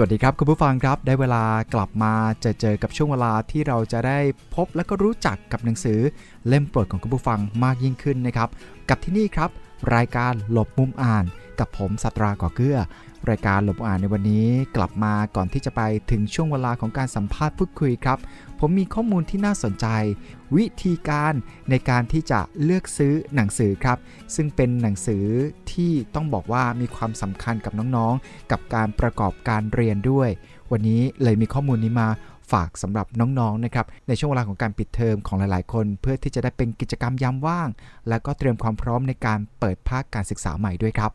สวัสดีครับ คุณผู้ฟังครับ ได้เวลากลับมาเจอเจอกับช่วงเวลาที่เราจะได้พบและก็รู้จักกับหนังสือเล่มโปรดของคุณผู้ฟังมากยิ่งขึ้นนะครับ กับที่นี่ครับ รายการหลบมุมอ่าน กับผมสัตราก่อเกื้อ รายการหลบมุมอ่านในวันนี้กลับมาก่อนที่จะไปถึงช่วงเวลาของการสัมภาษณ์พูดคุยครับ ผมมีข้อมูลที่น่าสนใจ วิธีการในการที่จะเลือกซื้อหนังสือครับ ซึ่งเป็นหนังสือที่ต้องบอกว่ามีความสำคัญกับน้องๆ กับการประกอบการเรียนด้วย วันนี้เลยมีข้อมูลนี้มาฝากสำหรับน้องๆ นะครับ ในช่วงเวลาของการปิดเทอมของหลายๆ คน เพื่อที่จะได้เป็นกิจกรรมยามว่าง และก็เตรียมความพร้อมในการเปิดภาคการศึกษาใหม่ด้วยครับ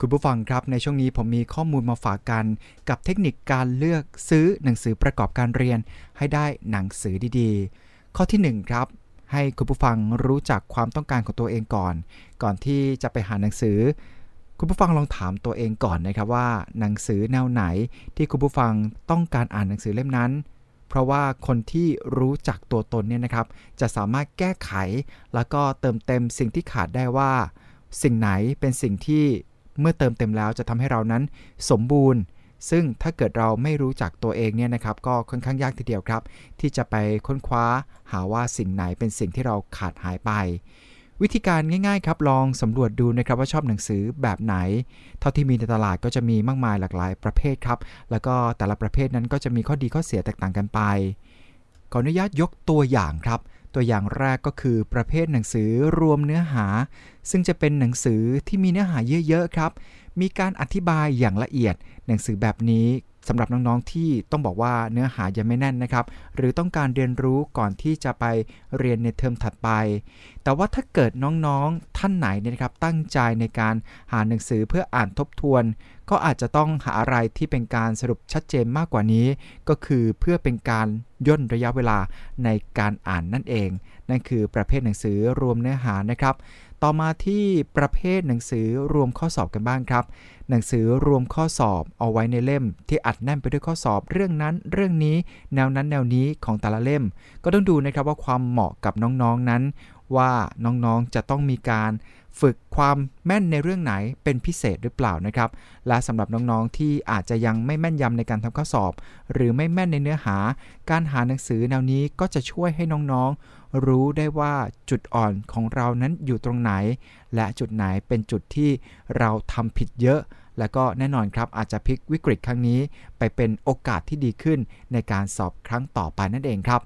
คุณผู้ฟังครับ ในช่วงนี้ผมมีข้อมูลมาฝากกัน กับเทคนิคการเลือกซื้อหนังสือประกอบการเรียน ให้ได้หนังสือดีๆ ข้อที่1ครับให้คุณผู้ฟังรู้จักความต้องการของตัวเองก่อน ก่อนที่จะไปหาหนังสือ คุณผู้ฟังลองถามตัวเองก่อนนะครับว่า หนังสือแนวไหนที่คุณผู้ฟังต้องการอ่านหนังสือเล่มนั้น เพราะว่าคนที่รู้จักตัวตนเนี่ยนะครับ จะสามารถแก้ไข แล้วก็เติมเต็มสิ่งที่ขาดได้ว่า สิ่งไหนเป็นสิ่งที่เมื่อเติมเต็มแล้วจะทำให้เรานั้น สมบูรณ์ ซึ่งถ้าเกิดเราไม่รู้จักตัวเองเนี่ยนะครับก็ค่อนข้างยากทีเดียวครับ ที่จะไปค้นคว้าหาว่าสิ่งไหนเป็นสิ่งที่เราขาดหายไป วิธีการง่ายๆครับลองสำรวจดูนะครับว่าชอบหนังสือแบบไหน เท่าที่มีในตลาดก็จะมีมากมายหลากหลายประเภทครับ แล้วก็แต่ละประเภทนั้นก็จะมีข้อดีข้อเสียแตกต่างกันไปขออนุญาตยกตัวอย่างครับตัวอย่างแรกก็คือประเภทหนังสือรวมเนื้อหา ซึ่งจะเป็นหนังสือที่มีเนื้อหาเยอะๆครับมีการอธิบายอย่างละเอียด หนังสือแบบนี้สำหรับน้องๆที่ต้องบอกว่าเนื้อหายังไม่แน่นนะครับ หรือต้องการเรียนรู้ก่อนที่จะไปเรียนในเทอมถัดไป แต่ว่าถ้าเกิดน้องๆท่านไหนเนี่ยครับตั้งใจในการหาหนังสือเพื่ออ่านทบทวน ก็อาจจะต้องหาอะไรที่เป็นการสรุปชัดเจนมากกว่านี้ ก็คือเพื่อเป็นการย่นระยะเวลาในการอ่านนั่นเอง นั่นคือประเภทหนังสือรวมเนื้อหานะครับ ต่อมาที่ประเภทหนังสือรวมข้อสอบกันบ้างครับ หนังสือรวมข้อสอบเอาไว้ในเล่ม ที่อัดแน่นไปด้วยข้อสอบเรื่องนั้นเรื่องนี้ แนวนั้นแนวนี้ของแต่ละเล่ม ก็ต้องดูนะครับว่าความเหมาะกับน้องๆนนั้น ว่าน้องๆจะต้องมีการฝึกความแม่นในเรื่องไหนเป็นพิเศษหรือเปล่านะครับ และสำหรับน้องๆที่อาจจะยังไม่แม่นยำในการทำข้อสอบ หรือไม่แม่นในเนื้อหา การหาหนังสือแนวนี้ก็จะช่วยให้น้องๆ รู้ได้ว่าจุดอ่อนของเรานั้นอยู่ตรงไหน และจุดไหนเป็นจุดที่เราทำผิดเยอะ และก็แน่นอนครับอาจจะพลิกวิกฤตครั้งนี้ ไปเป็นโอกาสที่ดีขึ้นในการสอบครั้งต่อไปนั่นเองครับ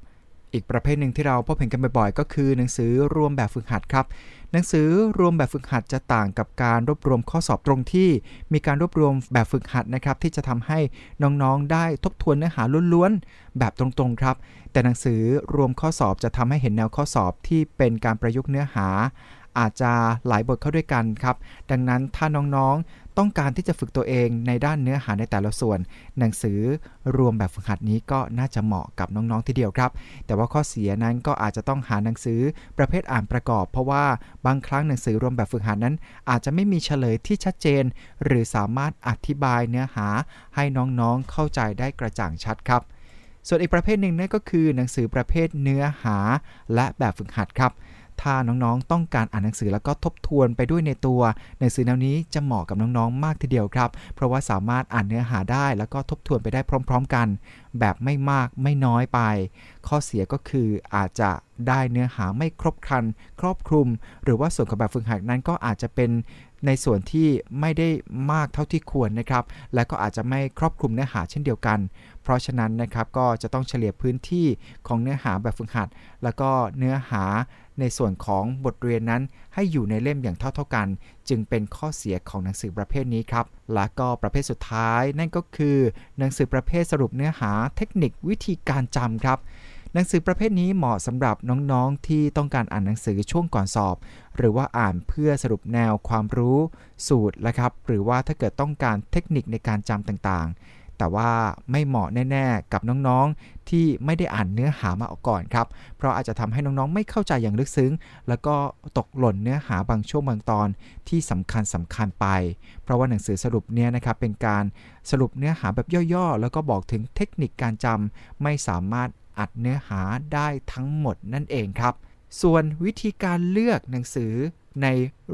อีกประเภทหนึ่งที่เราพบเห็นกันบ่อยๆ ก็คือหนังสือรวมแบบฝึกหัดครับ หนังสือรวมแบบฝึกหัดจะต่างกับการรวบรวมข้อสอบตรงที่ มีการรวบรวมแบบฝึกหัดนะครับที่จะทำให้น้องๆ ได้ทบทวนเนื้อหาล้วนๆ แบบตรงๆครับ แต่หนังสือรวมข้อสอบจะทำให้เห็นแนวข้อสอบที่เป็นการประยุกต์เนื้อหาอาจจะหลายบทเข้าด้วยกันครับ ดังนั้นถ้าน้องๆ ต้องการที่จะฝึกตัวเองในด้านเนื้อหาในแต่ละส่วน หนังสือรวมแบบฝึกหัดนี้ก็น่าจะเหมาะกับน้องๆทีเดียวครับ แต่ว่าข้อเสียนั้นก็อาจจะต้องหาหนังสือประเภทอ่านประกอบ เพราะว่าบางครั้งหนังสือรวมแบบฝึกหัดนั้น อาจจะไม่มีเฉลยที่ชัดเจน หรือสามารถอธิบายเนื้อหาให้น้องๆเข้าใจได้กระจ่างชัดครับส่วนอีกประเภทหนึ่งนั่นก็คือหนังสือประเภทเนื้อหาและแบบฝึกหัดครับ ถ้าน้องๆ ต้องการอ่านหนังสือแล้วก็ทบทวนไปด้วยในตัวหนังสือแนวนี้จะเหมาะกับน้องๆ มากทีเดียวครับ เพราะว่าสามารถอ่านเนื้อหาได้แล้วก็ทบทวนไปได้พร้อม ๆ กัน แบบไม่มากไม่น้อยไป ข้อเสียก็คืออาจจะได้เนื้อหาไม่ครบครัน ครอบคลุม หรือว่าส่วนของแบบฝึกหัดนั้นก็อาจจะเป็นในส่วนที่ไม่ได้มากเท่าที่ควรนะครับ และก็อาจจะไม่ครอบคลุมเนื้อหาเช่นเดียวกัน เพราะฉะนั้นนะครับก็จะต้องเฉลี่ยพื้นที่ของเนื้อหาแบบฝึกหัด แล้วก็เนื้อหา ในส่วนของบทเรียนนั้นให้อยู่ในเล่มอย่างเท่าๆกัน จึงเป็นข้อเสียของหนังสือประเภทนี้ครับ และก็ประเภทสุดท้ายนั่นก็คือ หนังสือประเภทสรุปเนื้อหาเทคนิควิธีการจำครับหนังสือประเภทนี้เหมาะสำหรับน้องๆ ที่ต้องการอ่านหนังสือช่วงก่อนสอบ หรือว่าอ่านเพื่อสรุปแนวความรู้สูตรนะครับ หรือว่าถ้าเกิดต้องการเทคนิคในการจำต่างๆ แต่ว่าไม่เหมาะแน่ๆ กับน้องๆ ที่ไม่ได้อ่านเนื้อหามาออกก่อนครับ เพราะอาจจะทำให้น้องๆ ไม่เข้าใจอย่างลึกซึ้ง แล้วก็ตกหล่นเนื้อหาบางช่วงบางตอนที่สำคัญสำคัญไป เพราะว่าหนังสือสรุปเนี่ยนะครับเป็นการสรุปเนื้อหาแบบย่อๆ แล้วก็บอกถึงเทคนิคการจำไม่สามารถอัดเนื้อหาได้ทั้งหมดนั่นเองครับ ส่วนวิธีการเลือกหนังสือใน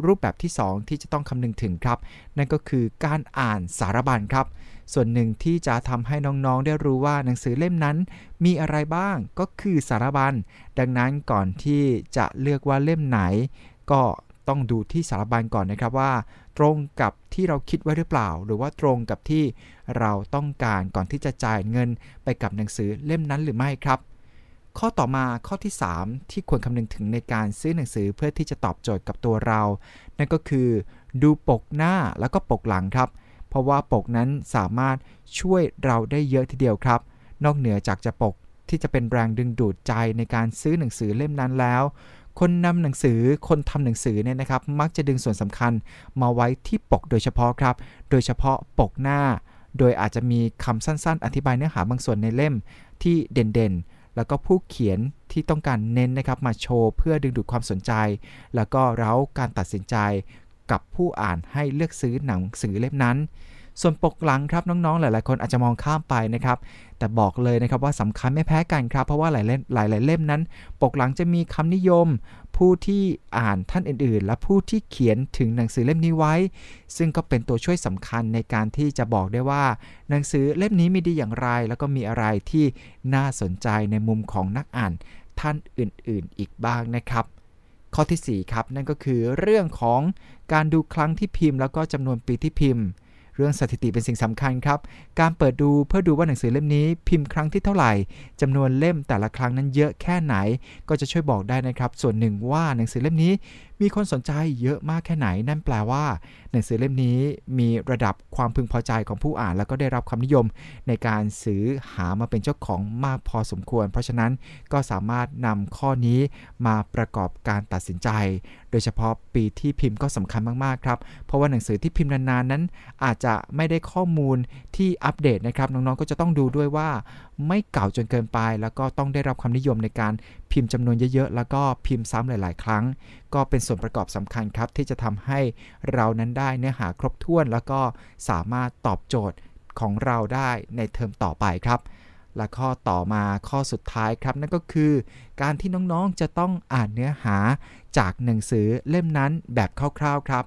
รูปแบบที่ 2 ที่จะต้องคำนึงถึงครับ นั่นก็คือการอ่านสารบัญครับ ส่วนหนึ่งที่จะทำให้น้องๆ ได้รู้ว่าหนังสือเล่มนั้น มีอะไรบ้างก็คือสารบัญ ดังนั้นก่อนที่จะเลือกว่าเล่มไหน ก็ต้องดูที่สารบัญก่อนนะครับว่า ตรงกับที่เราคิดไว้หรือเปล่า หรือว่าตรงกับที่เราต้องการก่อนที่จะจ่ายเงินไปกับหนังสือเล่มนั้นหรือไม่ครับ ข้อต่อมาข้อที่ 3 ที่ควรคำนึงถึงในการซื้อหนังสือเพื่อที่จะตอบโจทย์กับตัวเรา นั่นก็คือ ดูปกหน้าแล้วก็ปกหลังครับ เพราะว่าปกนั้นสามารถช่วยเราได้เยอะทีเดียวครับ นอกเหนือจากจะปกที่จะเป็นแรงดึงดูดใจในการซื้อหนังสือเล่มนั้นแล้ว คนนำหนังสือคนทำหนังสือเนี่ยนะครับ มักจะดึงส่วนสำคัญมาไว้ที่ปกโดยเฉพาะครับ โดยเฉพาะปกหน้า โดยอาจจะมีคำสั้นๆ อธิบายเนื้อหาบางส่วนในเล่มที่เด่นๆ แล้วก็ผู้เขียนที่ต้องการเน้นนะครับมาโชว์เพื่อดึงดูดความสนใจ แล้วก็เร้าการตัดสินใจ กับผู้อ่านให้เลือกซื้อหนังสือเล่มนั้น ส่วนปกหลังครับน้องๆ หลายๆ คนอาจจะมองข้ามไปนะครับ แต่บอกเลยนะครับว่าสำคัญไม่แพ้กันครับ เพราะว่าหลายเล่มหลายเล่มนั้น ปกหลังจะมีคำนิยม ผู้ที่อ่านท่านอื่นๆ และผู้ที่เขียนถึงหนังสือเล่มนี้ไว้ ซึ่งก็เป็นตัวช่วยสำคัญในการที่จะบอกได้ว่า หนังสือเล่มนี้มีดีอย่างไร แล้วก็มีอะไรที่น่าสนใจในมุมของนักอ่านท่านอื่นๆ อีกบ้างนะครับ ข้อที่ 4 ครับ นั่นก็คือเรื่องของการดูครั้งที่พิมพ์ แล้วก็จำนวนปีที่พิมพ์ เรื่องสถิติเป็นสิ่งสำคัญครับ การเปิดดูเพื่อดูว่าหนังสือเล่มนี้พิมพ์ครั้งที่เท่าไหร่จำนวนเล่มแต่ละครั้งนั้นเยอะแค่ไหน ก็จะช่วยบอกได้นะครับ ส่วนหนึ่งว่าหนังสือเล่มนี้ มีคนสนใจเยอะมากแค่ไหน นั่นแปลว่า หนังสือเล่มนี้มีระดับความพึงพอใจของผู้อ่าน แล้วก็ได้รับความนิยมในการซื้อหามาเป็นเจ้าของมากพอสมควร เพราะฉะนั้นก็สามารถนำข้อนี้มาประกอบการตัดสินใจ โดยเฉพาะปีที่พิมพ์ก็สำคัญมากๆครับเพราะว่าหนังสือที่พิมพ์นานๆนั้น อาจจะไม่ได้ข้อมูลที่อัปเดตนะครับน้องๆก็จะต้องดูด้วยว่า ไม่เก่าจนเกินไป แล้วก็ต้องได้รับความนิยมในการพิมพ์จำนวนเยอะๆ แล้วก็พิมพ์ซ้ำหลาย ๆ ครั้ง ก็เป็นส่วนประกอบสำคัญครับ ที่จะทำให้เรานั้นได้เนื้อหาครบถ้วน แล้วก็สามารถตอบโจทย์ของเราได้ในเทอมต่อไปครับและข้อต่อมาข้อสุดท้ายครับ นั่นก็คือ การที่น้องๆจะต้องอ่านเนื้อหาจากหนังสือเล่มนั้นแบบคร่าวๆครับ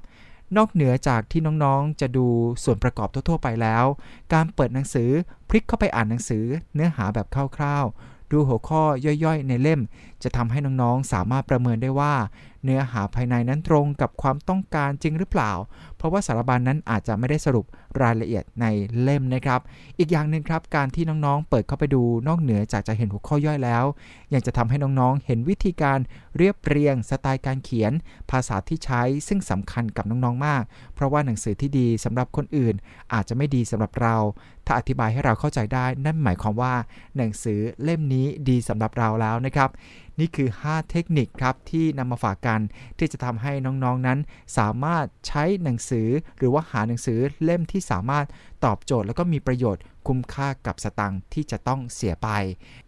นอกเหนือจากที่น้องๆ จะดูส่วนประกอบทั่วๆ ไปแล้ว การเปิดหนังสือพลิกเข้าไปอ่านหนังสือเนื้อหาแบบคร่าว ดูหัวข้อย่อยๆ ในเล่ม จะทำให้น้องๆ สามารถประเมินได้ว่า เนื้อหาภายในนั้นตรงกับความต้องการจริงหรือเปล่า เพราะว่าสารบัญนนั้นอาจจะไม่ได้สรุปรายละเอียดในเล่มนะครับ อีกอย่างหนึ่งครับ การที่น้องๆ เปิดเข้าไปดูนอกเหนือจากจะเห็นหัวข้อย่อยแล้ว ยังจะทำให้น้องๆ เห็นวิธีการเรียบเรียง สไตล์การเขียน ภาษาที่ใช้ ซึ่งสำคัญกับน้องๆ มาก เพราะว่าหนังสือที่ดีสำหรับคนอื่น อาจจะไม่ดีสำหรับเรา ถ้าอธิบายให้เราเข้าใจได้นั่นหมายความว่า หนังสือเล่มนี้ดีสำหรับเราแล้วนะครับ นี่คือ 5 เทคนิคครับที่นำมาฝากกันที่จะทำให้น้องๆนนั้น สามารถใช้หนังสือหรือว่าหาหนังสือเล่มที่สามารถตอบโจทย์ แล้วก็มีประโยชน์คุ้มค่ากับสตังค์ที่จะต้องเสียไป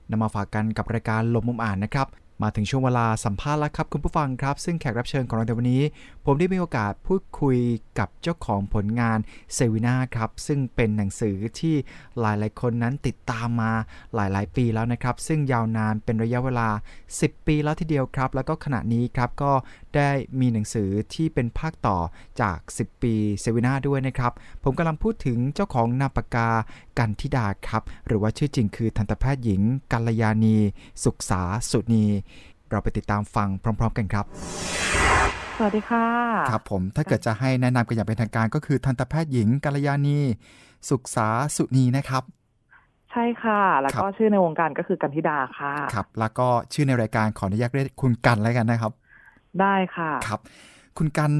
นำมาฝากกันกับรายการลมมุมอ่านนะครับ มาถึงช่วงเวลาสัมภาษณ์แล้วครับคุณผู้ฟังครับ ซึ่งแขกรับเชิญของเราในวันนี้ ผมได้มีโอกาสพูดคุยกับเจ้าของผลงานเซวินาครับ ซึ่งเป็นหนังสือที่หลายๆ คนนั้นติดตามมาหลายๆ ปีแล้วนะครับ ซึ่งยาวนานเป็นระยะเวลา 10 ปีแล้วทีเดียวครับ แล้วก็ขณะนี้ครับก็ได้มีหนังสือที่เป็นภาคต่อจาก 10 ปีเซวินาด้วยนะครับ ผมกำลังพูดถึงเจ้าของนาปกากันธิดาครับ หรือว่าชื่อจริงคือทันตแพทย์หญิงกัลยาณี สุขษาสุนี เราไปติดตามฟังพร้อม ๆ กันครับ สวัสดีค่ะ ครับผมถ้าเกิดจะให้แนะนำกันอย่างเป็นทางการก็คือทันตแพทย์หญิงกัลยาณีสุขษาสุนีนะครับ ใช่ค่ะ แล้วก็ชื่อในวงการก็คือกันธิดาค่ะครับ แล้วก็ชื่อในรายการขออนุญาตเรียกคุณกันแล้วกันนะครับ ได้ค่ะครับ คุณกัน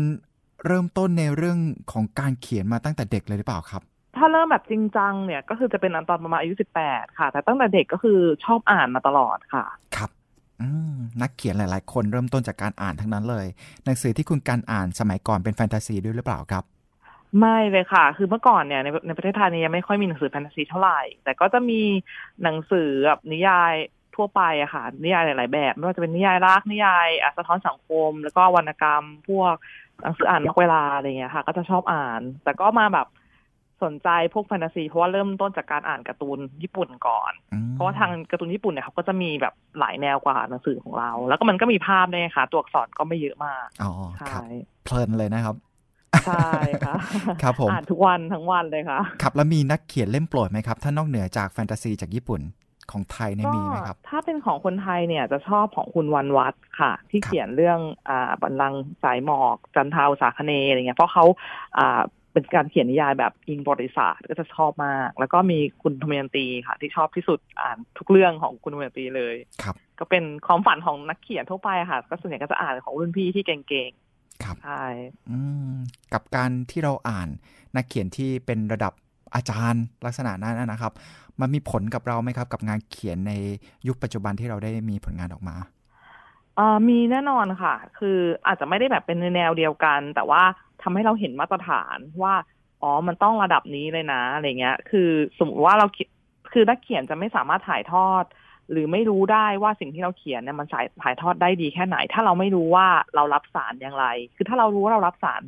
เริ่มต้นในเรื่องของการเขียนมาตั้งแต่เด็กเลยหรือเปล่าครับถ้าเริ่มแบบจริงจังเนี่ยก็คือจะเป็นตอนประมาณอายุสิบแปดค่ะ แต่ตั้งแต่เด็กก็คือชอบอ่านมาตลอดค่ะ ครับ นักเขียนหลาย ๆ คนเริ่มต้นจากการอ่านทั้งนั้นเลย หนังสือที่คุณการอ่านสมัยก่อนเป็นแฟนตาซีด้วยหรือเปล่าครับ ไม่เลยค่ะ คือเมื่อก่อนเนี่ยในในประเทศไทยเนี่ยยังไม่ค่อยมีหนังสือแฟนตาซีเท่าไหร่ แต่ก็จะมีหนังสือแบบนิยายทั่วไปอะค่ะ นิยายหลาย ๆ แบบไม่ว่าจะเป็นนิยายรักนิยายสะท้อนสังคม แล้วก็วรรณกรรม พวกหนังสืออ่านนอกเวลาอะไรเงี้ยค่ะ ก็จะชอบอ่าน แต่ก็มาแบบ สนใจพวกแฟนตาซีเพราะว่าเริ่มต้นจากการอ่านการ์ตูนญี่ปุ่นก่อนอืมเพราะว่าทางการ์ตูนญี่ปุ่นเนี่ยเขาก็จะมีแบบหลายแนวกว่าหนังสือของเรา แล้วก็มันก็มีภาพด้วยค่ะ ตัวอักษรก็ไม่เยอะมากอ๋อใช่ครับเพลินเลยนะครับ ใช่ค่ะครับผมอ่านทุกวันทั้งวันเลยค่ะ ครับแล้วมีนักเขียนเล่มโปรดไหมครับ ถ้านอกเหนือจากแฟนตาซีจากญี่ปุ่นของไทยเนี่ยมีไหมครับ ถ้าเป็นของคนไทยเนี่ยจะชอบของคุณวันวัดค่ะ ที่ครับเขียนเรื่องอ่าบัลลังก์สายหมอกจันทาวสาคเนย์อะไรเงี้ยเพราะเขาอ่า เป็นการเขียนนิยายแบบอิงประวัติศาสตร์ก็จะชอบมาก แล้วก็มีคุณธมยันตีค่ะ ที่ชอบที่สุดอ่านทุกเรื่องของคุณธมยันตีเลยครับก็เป็นความฝันของนักเขียนทั่วไปค่ะ ก็ส่วนใหญ่ก็จะอ่านของรุ่นพี่ที่เก่งครับๆใช่อืมกับการที่เราอ่านนักเขียนที่เป็นระดับอาจารย์ลักษณะนั้นนะครับ มันมีผลกับเราไหมครับ กับงานเขียนในยุคปัจจุบันที่เราได้มีผลงานออกมาอ่ามีแน่นอนค่ะ คืออาจจะไม่ได้แบบเป็นในแนวเดียวกัน แต่ว่า ทำให้เราเห็นมาตรฐานว่าอ๋อมันต้องระดับนี้เลยนะอะไรเงี้ย คือสมมติว่าเราคือนักเขียนจะไม่สามารถถ่ายทอด หรือไม่รู้ได้ว่าสิ่งที่เราเขียนเนี่ยมันสายถ่ายทอดได้ดีแค่ไหน ถ้าเราไม่รู้ว่าเรารับสารอย่างไร คือถ้าเรารู้ว่าเรารับสาร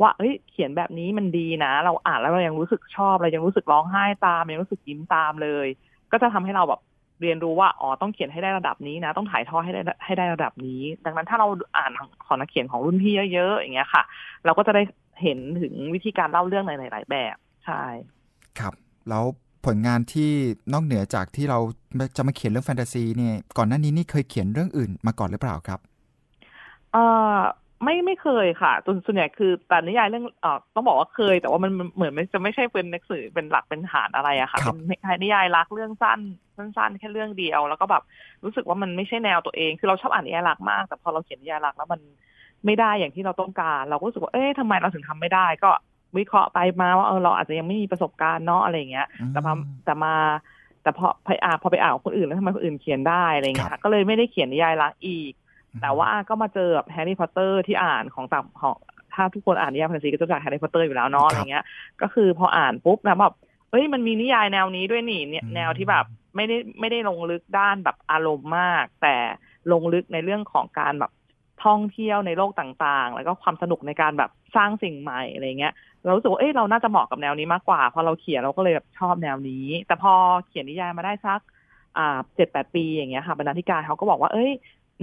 ว่าเอ้ย เขียนแบบนี้มันดีนะ เราอ่านแล้วเรายังรู้สึกชอบ เรายังรู้สึกร้องไห้ตาม ยังรู้สึกยิ้มตามเลย ก็จะทำให้เราแบบ เรียนรู้ว่าอ๋อต้องเขียนให้ได้ระดับนี้นะ ต้องถ่ายทอดให้ได้ให้ได้ระดับนี้ ดังนั้นถ้าเราอ่านของนักเขียนของรุ่นพี่เยอะๆอย่างเงี้ยค่ะ เราก็จะได้เห็นถึงวิธีการเล่าเรื่องในหลาย ๆ แบบใช่ครับแล้วผลงานที่นอกเหนือจากที่เราจะมาเขียนเรื่องแฟนตาซีเนี่ยก่อนหน้านี้นี่เคยเขียนเรื่องอื่นมาก่อนหรือเปล่าครับเออ ไม่ไม่เคยค่ะส่วนส่วนใหญ่คือแต่นิยายเรื่องเออต้องบอกว่าเคย แต่ว่ามันมันเหมือนมันจะไม่ใช่เป็นหนังสือเป็นหลักเป็นฐานอะไรอะค่ะครับเป็นนิยายรักเรื่องสั้นสั้นๆแค่เรื่องเดียว แล้วก็แบบรู้สึกว่ามันไม่ใช่แนวตัวเอง คือเราชอบอ่านนิยายรักมาก แต่พอเราเขียนนิยายรักแล้วมันไม่ได้อย่างที่เราต้องการ เราก็รู้สึกว่าเอ๊ะทำไมเราถึงทำไม่ได้ ก็วิเคราะห์ไปมาว่าเออเราอาจจะยังไม่มีประสบการณ์เนาะอะไรอย่างเงี้ย แต่พออืมแต่มาแต่พอไปอ่านพอไปอ่านของคนอื่นแล้วทำไมคนอื่นเขียนได้อะไรเงี้ยครับค่ะก็เลยไม่ได้เขียนนิยายรักอีก แต่ว่าก็มาเจอแบบแฮร์รี่พอตเตอร์ที่อ่านของต่างของถ้าทุกคนอ่านนิยายแฟนตาซีก็จะรู้จากแฮร์รี่พอตเตอร์อยู่แล้วเนาะครับอะไรเงี้ย ก็คือพออ่านปุ๊บนะแบบเอ้ยมันมีนิยายแนวนี้ด้วยนี่เนี่ยอืมแนวที่แบบไม่ได้ไม่ได้ลงลึกด้านแบบอารมณ์มาก แต่ลงลึกในเรื่องของการแบบท่องเที่ยวในโลกต่างๆ แล้วก็ความสนุกในการแบบสร้างสิ่งใหม่อะไรเงี้ยเรารู้สึกว่าเอ้ยเราน่าจะเหมาะกับแนวนี้มากกว่าพอเราเขียนเราก็เลยแบบชอบแนวนี้ แต่พอเขียนนิยายมาได้สักอ่าเจ็ดแปดปีอย่างเงี้ยค่ะบรรณาธิการเขาก็บอกว่า เอ้ย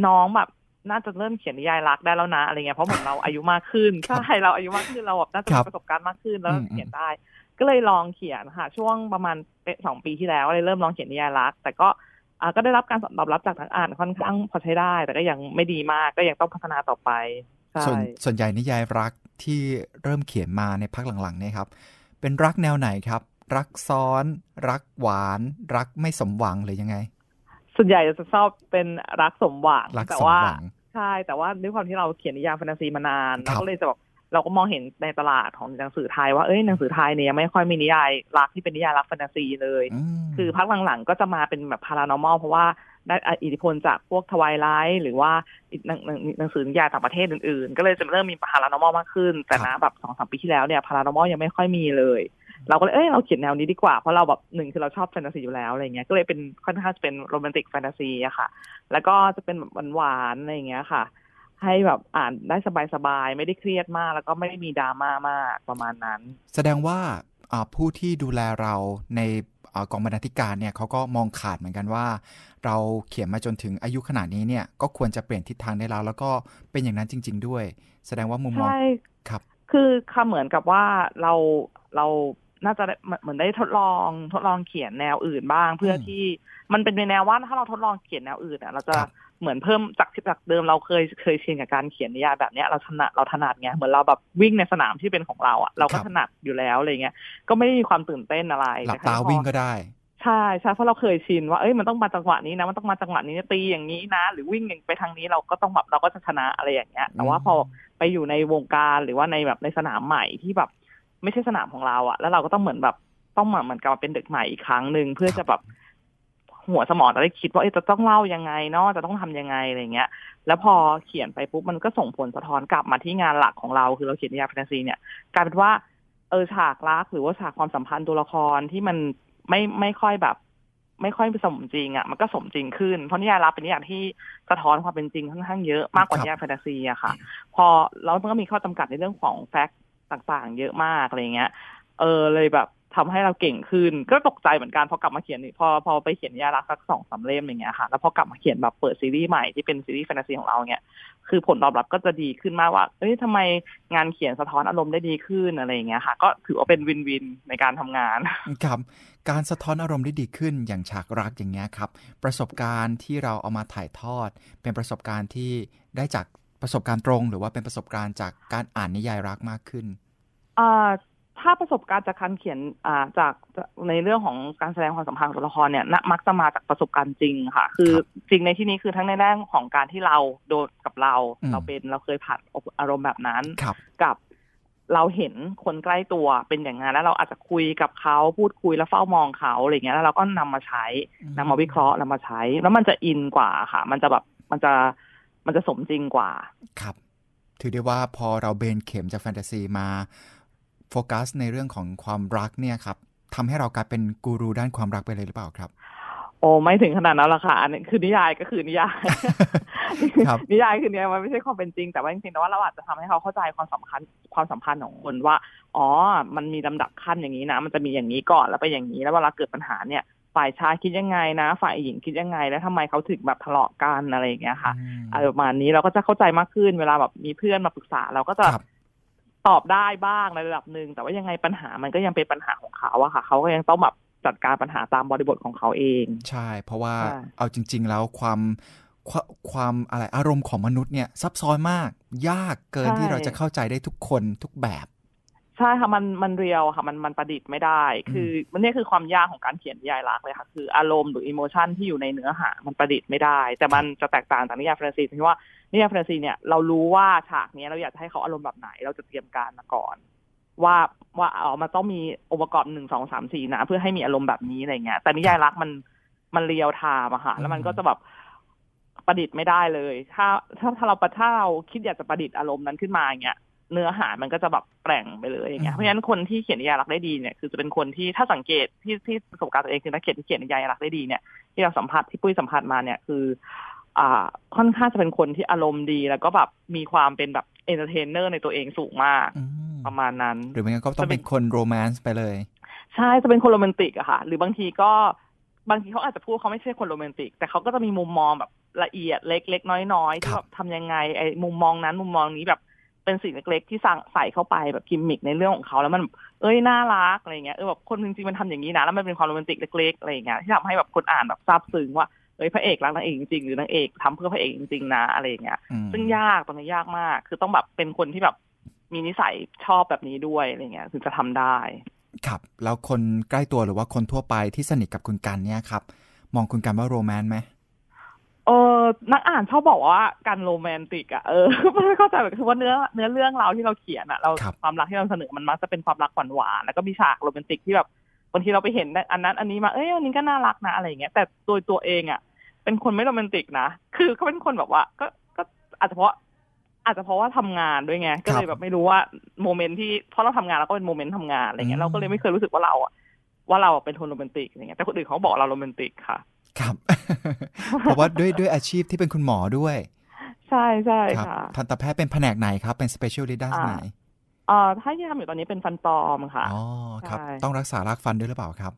น้องแบบ น่าจะเริ่มเขียนนิยายรักได้แล้วนะอะไรเงี้ยเพราะเหมือนเราอายุมากขึ้นครับใช่เราอายุมากขึ้นเราแบบน่าจะครัมีบประสบการณ์มากขึ้นแล้วอืมเขียนได้ ก็เลยลองเขียนค่ะ ช่วงประมาณเป็นสองปีที่แล้วเลยเริ่มลองเขียนนิยายรัก แต่ก็อ่าก็ได้รับการตอบรับจากนักอ่านค่อนข้างพอใช้ได้ แต่ก็ยังไม่ดีมากก็ยังต้องพัฒนาต่อไปใช่ส่วนส่วนใหญ่นิยายรักที่เริ่มเขียนมาในพักหลังๆเนี่ยครับ เป็นรักแนวไหนครับ รักซ้อน รักหวาน รักไม่สมหวังหรือยังไง ส่วนใหญ่จะชอบเป็นรักสมหวังรักแต่สมว่าหวังใช่แต่ว่าด้วยความที่เราเขียนนิยายแฟนตาซีมานานครับเราก็เลยจะแบบเราก็มองเห็นในตลาดของหนังสือไทยว่าเอ้ยหนังสือไทยเนี่ยยังไม่ค่อยมีนิยายรักที่เป็นนิยายรักแฟนตาซีเลยมคือพักหลังๆก็จะมาเป็นแบบ paranormal เพราะว่าได้อิทธิพลจากพวก Twilight หรือว่าหนังหนังหนังสือนิยายต่างประเทศอื่นๆ ก็เลยจะเริ่มมี paranormal มากขึ้น แต่นะแบบสองสามปีที่แล้วเนี่ย paranormal ยังไม่ค่อยมีเลย เราก็เลยเอ้ยเราเขียนแนวนี้ดีกว่า เพราะเราแบบหนึ่งคือเราชอบแฟนตาซีอยู่แล้วอะไรเงี้ยก็เลยเป็นค่อนข้างจะเป็นโรแมนติกแฟนตาซีอะค่ะ แล้วก็จะเป็นแบบหวานๆอะไรอย่างเงี้ยค่ะ ให้แบบอ่านได้สบายๆไม่ได้เครียดมาก แล้วก็ไม่ได้มีดราม่ามากประมาณนั้น แสดงว่าอ่าผู้ที่ดูแลเราในอ่ากองบรรณาธิการเนี่ยเขาก็มองขาดเหมือนกันว่า เราเขียนมาจนถึงอายุขนาดนี้เนี่ยก็ควรจะเปลี่ยนทิศทางได้แล้ว แล้วก็เป็นอย่างนั้นจริง ๆ ด้วย แสดงว่ามุมมองใช่ครับ คือคำเหมือนกับว่าเราเรา น่าจะได้เหมือนได้ทดลองทดลองเขียนแนวอื่นบ้าง เพื่อที่มันเป็นในแนวว่าถ้าเราทดลองเขียนแนวอื่นอะเราจะครับเหมือนเพิ่มจากจากเดิมเราเคยเคยชินกับการเขียนนิยายแบบเนี้ยเราถนัดเราถนัดไงเหมือนเราแบบวิ่งในสนามที่เป็นของเราอะเราก็ถนัดอยู่แล้วอะไรเงี้ยก็ไม่ได้มีความตื่นเต้นอะไรหลับแต่ครตาพอวิ่งก็ได้ใช่ใช่เพราะเราเคยชินว่าเอ้ยมันต้องมาจังหวะนี้นะมันต้องมาจังหวะนี้ตีอย่างนี้นะ หรือวิ่งอย่างไปทางนี้เราก็ต้องแบบเราก็จะชนะอะไรอย่างเงี้ย แต่ว่าพอไปอยู่ในวงการหรือว่าในแบบในสนามใหม่ที่แบบ ไม่ใช่สนามของเราอะแล้วเราก็ต้องเหมือนแบบต้องเหมือนเหมือนกับมาเป็นเด็กใหม่อีกครั้งหนึ่งเพื่อจะแบบหัวสมองจะได้คิดว่าเอ๊ะจะต้องเล่ายังไงเนาะจะต้องทำยังไงอะไรเงี้ย แล้วพอเขียนไปปุ๊บมันก็ส่งผลสะท้อนกลับมาที่งานหลักของเรา คือเราเขียนนิยายแฟนตาซีเนี่ยกลายเป็นว่าเออฉากรักหรือว่าฉากความสัมพันธ์ตัวละครที่มันไม่ไม่ค่อยแบบ ไม่ค่อยสมจริงอะ่ะ มันก็สมจริงขึ้นเพราะนิยายรักเป็นนิยายที่สะท้อนความเป็นจริงค่อนข้างเยอะมากกว่าครับนิยายแฟนตาซีอะค่ะ พอแล้วมันก็มีข้อจำกัดในเรื่องของแฟกต์ ต่างๆ เยอะมากอะไรเงี้ย เออเลยแบบทำให้เราเก่งขึ้น ก็ตกใจเหมือนกันพอกลับมาเขียนพอพอไปเขียนยารักสักสองสามเล่มอย่างเงี้ยค่ะ แล้วพอกลับมาเขียนแบบเปิดซีรีส์ใหม่ที่เป็นซีรีส์แฟนตาซีของเราเนี่ยคือผลตอบรับก็จะดีขึ้นมากว่า เอ้ยทำไมงานเขียนสะท้อนอารมณ์ได้ดีขึ้นอะไรอย่างเงี้ยค่ะ ก็ถือว่าเป็นวินวินในการทำงานครับการสะท้อนอารมณ์ได้ดีขึ้นอย่างฉากรักอย่างเงี้ยครับ ประสบการณ์ที่เราเอามาถ่ายทอด เป็นประสบการณ์ที่ได้จากประสบการณ์ตรง หรือว่าเป็นประสบการณ์จากการอ่านนิยายรักมากขึ้น ถ้าประสบการณ์จากการเขียนอ่าจากในเรื่องของการแสดงความสัมพันธ์ของตัวละครเนี่ยนะมักจะมาจากประสบการณ์จริงค่ะ คือครับจริงในที่นี้คือทั้งในแง่ของการที่เราโดนกับเราอืมเราเป็นเราเคยผ่านอารมณ์แบบนั้นครับกับเราเห็นคนใกล้ตัวเป็นอย่างนั้นแล้วเราอาจจะคุยกับเขาพูดคุยแล้วเฝ้ามองเขาอะไรเงี้ยแล้วเราก็นำมาใช้นำมาวิเคราะห์นำมาใช้ แล้วมันจะอินกว่าค่ะ มันจะแบบมันจะมันจะสมจริงกว่า ครับ ถือได้ว่าพอเราเบนเข็มจากแฟนตาซีมา โฟกัสในเรื่องของความรักเนี่ยครับทำให้เรากลายเป็นกูรูด้านความรักไปเลยหรือเปล่าครับ โอ้ไม่ถึงขนาดนั้นหรอกค่ะอันนี้คือนิยายก็คือนิยายครับนิยายคือนิยายมันไม่ใช่ความเป็นจริง แต่ว่าจริงๆแล้วว่าเราอาจจะทำให้เขาเข้าใจความสำคัญความสัมพันธ์ของคนว่า อ๋อ มันมีลำดับขั้นอย่างนี้นะ มันจะมีอย่างนี้ก่อนแล้วไปอย่างนี้ แล้วเวลาเกิดปัญหาเนี่ยฝ่ายชายคิดยังไงนะ ฝ่ายหญิงคิดยังไง แล้วทำไมเขาถึงแบบทะเลาะกันอะไรอย่างเงี้ยค่ะอืมอะไรประมาณนี้เราก็จะเข้าใจมากขึ้นเวลาแบบมีเพื่อนมาปรึกษา เราก็จะครับ ตอบได้บ้างในระดับหนึ่งแต่ว่ายังไงปัญหามันก็ยังเป็นปัญหาของเขาอะค่ะเขาก็ยังต้องแบบจัดการปัญหาตามบริบทของเขาเอง ใช่ เพราะว่าใช่เอาจริง ๆ แล้วความความความอะไรอารมณ์ของมนุษย์เนี่ยซับซ้อนมาก ยากเกินที่เราจะเข้าใจได้ทุกคนทุกแบบ ใช่ค่ะมันมัน real ค่ะมันมันประดิษฐ์ไม่ได้ คือมันเนี่ยคือความยากของการเขียนนิยายรักเลยค่ะ คืออารมณ์หรือ emotion ที่อยู่ในเนื้อหา มันประดิษฐ์ไม่ได้ แต่มันจะแตกต่างจากนิยายแฟนตาซีตรงที่ว่านิยายแฟนตาซีเนี่ยเรารู้ว่าฉากเนี้ยเราอยากจะให้เขาอารมณ์แบบไหน เราจะเตรียมการมาก่อน ว่าว่าเออมันต้องมีองค์ประกอบหนึ่งสองสามสี่นะเพื่อให้มีอารมณ์แบบนี้อะไรเงี้ย แต่นิยายรักมันมัน real time อะค่ะแล้วมันก็จะแบบประดิษฐ์ไม่ได้เลย ถ้าถ้าถ้าเราถ้าเราคิดอยากจะประดิษฐ์อารมณ์นั้นขึ้นมาอย่างเงี้ย เนื้อหามันก็จะแบบแปร่งไปเลยอย่างเงี้ยอืมเพราะฉะนั้นคนที่เขียนนิยายรักได้ดีเนี่ยคือจะเป็นคนที่ถ้าสังเกตที่ที่ประสบการณ์ตัวเองคือนักเขียนที่เขียนนิยายรักได้ดีเนี่ยที่เราสัมผัสที่ปุ้ยสัมผัสมาเนี่ยคือ อ่าค่อนข้างจะเป็นคนที่อารมณ์ดี แล้วก็แบบมีความเป็นแบบ entertainer ในตัวเองสูงมากอืมประมาณนั้น หรือไม่งั้นก็ต้องเป็นคนโรแมนติกไปเลย ใช่จะเป็นคนโรแมนติกอะค่ะ หรือบางทีก็บางทีเขาอาจจะพูดเขาไม่ใช่คนโรแมนติก แต่เขาก็จะมีมุมมองแบบละเอียดเล็กๆน้อยๆครัที่บแบบทำยังไงไอ้มุมมองนั้นมุมมองนี้แบบ เป็นสิ่งเล็กๆที่สั่งใส่เข้าไปแบบกิมมิกในเรื่องของเขาแล้วมัน เอ้ยน่ารักอะไรเงี้ยเออแบบคนจริงๆมันทำอย่างนี้นะแล้วมันเป็นความโรแมนติกเล็กๆอะไรเงี้ยที่ทำให้แบบคนอ่านแบบซาบซึ้งว่าเอ้ยพระเอกรักนางเอกจริงๆหรือนางเอกทำเพื่อพระเอกจริงๆนะอะไรเงี้ยอืมซึ่งยากตรงนี้ยากมาก คือต้องแบบเป็นคนที่แบบมีนิสัยชอบแบบนี้ด้วยอะไรเงี้ยถึงจะทำได้ ครับแล้วคนใกล้ตัวหรือว่าคนทั่วไปที่สนิทกับคุณกันเนี่ยครับ มองคุณกันว่าโรแมนต์ไหมเออนักอ่านชอบบอกว่าการโรแมนติกอะเออไม่เข้าใจแบบคือว่าเนื้อเนื้อเรื่องเราที่เราเขียนอะเราครับความรักที่เราเสนอมันมักจะเป็นความรักหวานหวานๆแล้วก็มีฉากโรแมนติกที่แบบบางทีเราไปเห็นอันนั้น อันนี้มาเอ้ยอันนี้ก็น่ารักนะอะไรอย่างเงี้ยแต่ตัวตัวเองอะเป็นคนไม่โรแมนติกนะคือเขาเป็นคนแบบว่า ก็ก็อาจจะเพราะ อาจจะเพราะว่าทำงานด้วยไงก็เลยแบบไม่รู้ว่าโมเมนต์ที่เพราะเราทำงานเราก็เป็นโมเมนต์ทำงานอะไรเงี้ยเราก็เลยไม่เคยรู้สึกว่าเราอะว่าเราอะเป็นคนโรแมนติกอะไรเงี้ยแต่คนอื่นเขาบอกเราโรแมนติกค่ะ ครับ เพราะว่าด้วยด้วยอาชีพที่เป็นคุณหมอด้วย ใช่ใช่ครับค่ะทันตแพทย์เป็นแผนกไหนครับ เป็น specialist ด้านไหนเอ่อถ้าที่ทำอยู่ตอนนี้เป็นฟันปลอมค่ะอ๋อครับใช่ต้องรักษารากฟันด้วยหรือเปล่าครับ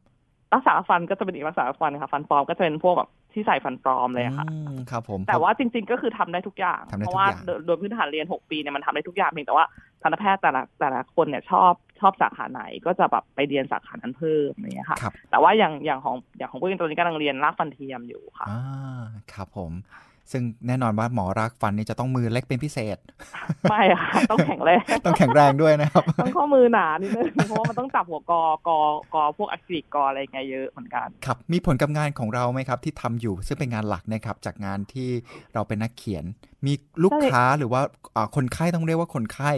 รักษาฟันก็จะเป็นอีกรักษาฟันค่ะ ฟันปลอมก็จะเป็นพวกแบบที่ใส่ฟันปลอมเลยอะค่ะอืมครับผมแต่ว่าจริง ๆ ก็คือทำได้ทุกอย่างทำได้เพทุกราะว่าอย่างโดยโดยพื้นฐานเรียน 6 ปีเนี่ยมันทำได้ทุกอย่างเพียงแต่ว่าทันตแพทย์แต่ละแต่ละคนเนี่ยชอบ ชอบสาขาไหนก็จะแบบไปเรียนสาขานั้นเพิ่มอย่างเงี้ยค่ะครับแต่ว่าอย่างอย่างของอย่างของพวกตอนนี้กำลังเรียนรากฟันเทียมอยู่ค่ะอ่าครับผม ซึ่งแน่นอนว่าหมอรักฟันนี่จะต้องมือเล็กเป็นพิเศษ ไม่อะค่ะ ต้องแข็งแรง ต้องแข็งแรงด้วยนะครับ ต้องข้อมือหนานิดนึงเพราะว่ามันต้องจับหัวกอกอกอพวกอะคริลิกกออะไรเงี้ยเยอะเหมือนกัน ครับ มีผลกับงานของเราไหมครับ ที่ทำอยู่ซึ่งเป็นงานหลักนะครับ จากงานที่เราเป็นนักเขียน มีลูกใช่ค้าหรือว่าอ่าคนไข้ต้องเรียกว่าคนไข้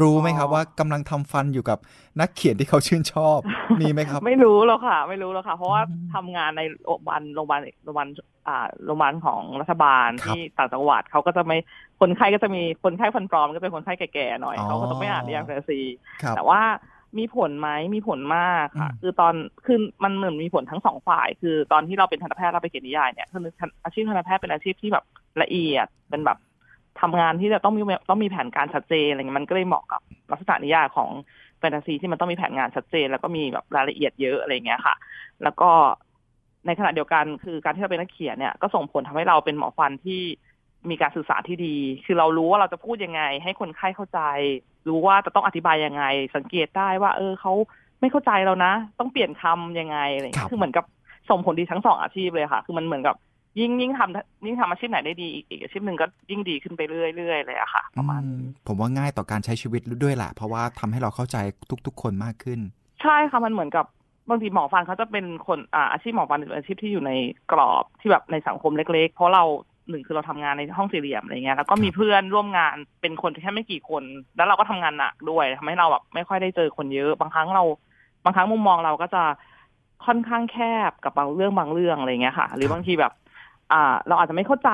รู้ไหมครับอ๋อว่ากำลังทำฟันอยู่กับนักเขียนที่เขาชื่นชอบมีไหมครับ ไม่รู้หรอกค่ะ ไม่รู้หรอกค่ะ เพราะว่าอืมทำงานในโรงพยาบาลโรงพยาบาลโรงพยาบาลอ่า โรงพยาบาลของรัฐบาลครับที่ต่างจังหวัดเขาก็จะไม่คนไข้ก็จะมีคนไข้ฟันปลอมก็เป็นคนไข้แก่ๆหน่อยอ๋อเขาก็จะไม่อ่านนิยายแฟนตาซีครับแต่ว่ามีผลไหมมีผลมากค่ะอืมคือตอนคือมันเหมือนมีผลทั้งสองฝ่าย คือตอนที่เราเป็นทันตแพทย์เราไปเขียนนิยายเนี่ยคืออาชีพทันตแพทย์เป็นอาชีพที่แบบละเอียดเป็นแบบทำงานที่จะต้องมีต้องมีแผนการชัดเจนอะไรเงี้ยมันก็เลยเหมาะกับลักษณะนิยายของแฟนตาซีที่มันต้องมีแผนงานชัดเจน แล้วก็มีแบบรายละเอียดเยอะอะไรเงี้ยค่ะ แล้วก็ ในขณะเดียวกันคือการที่เราเป็นนักเขียนเนี่ยก็ส่งผลทำให้เราเป็นหมอฟันที่มีการสื่อสารที่ดี คือเรารู้ว่าเราจะพูดยังไง ให้คนไข้เข้าใจ รู้ว่าจะต้องอธิบายยังไง สังเกตได้ว่า เออเขาไม่เข้าใจเรานะ ต้องเปลี่ยนคำยังไงอะไรอย่างครัเงี้บยคือเหมือนกับส่งผลดีทั้งสองอาชีพเลยค่ะ คือมันเหมือนกับยิ่งยิ่งทำยิ่งทำอาชีพไหนได้ดีอีกอีกอาชีพหนึ่งก็ยิ่งดีขึ้นไปเรื่อยๆเลยอะค่ะประมาณอืนี้มผมว่าง่ายต่อการใช้ชีวิตด้วยแหละ เพราะว่าทำให้เราเข้าใจทุก ๆ คนมากขึ้น ใช่ค่ะมันเหมือนกับ บางทีหมอฟันเขาจะเป็นคนอ่าอาชีพหมอฟันเป็นอาชีพที่อยู่ในกรอบที่แบบในสังคมเล็ก ๆ เพราะเราหนึ่งคือเราทำงานในห้องสี่เหลี่ยมอะไรเงี้ยแล้วก็มีเพื่อนร่วมงานเป็นคนแค่ไม่กี่คน แล้วเราก็ทำงานหนักด้วยทำให้เราแบบไม่ค่อยได้เจอคนเยอะบางครั้งเรา บางครั้งมุมมองเราก็จะค่อนข้างแคบกับบางเรื่องบางเรื่องอะไรเงี้ยค่ะ หรือบางทีแบบ อ่า เราอาจจะไม่เข้าใจ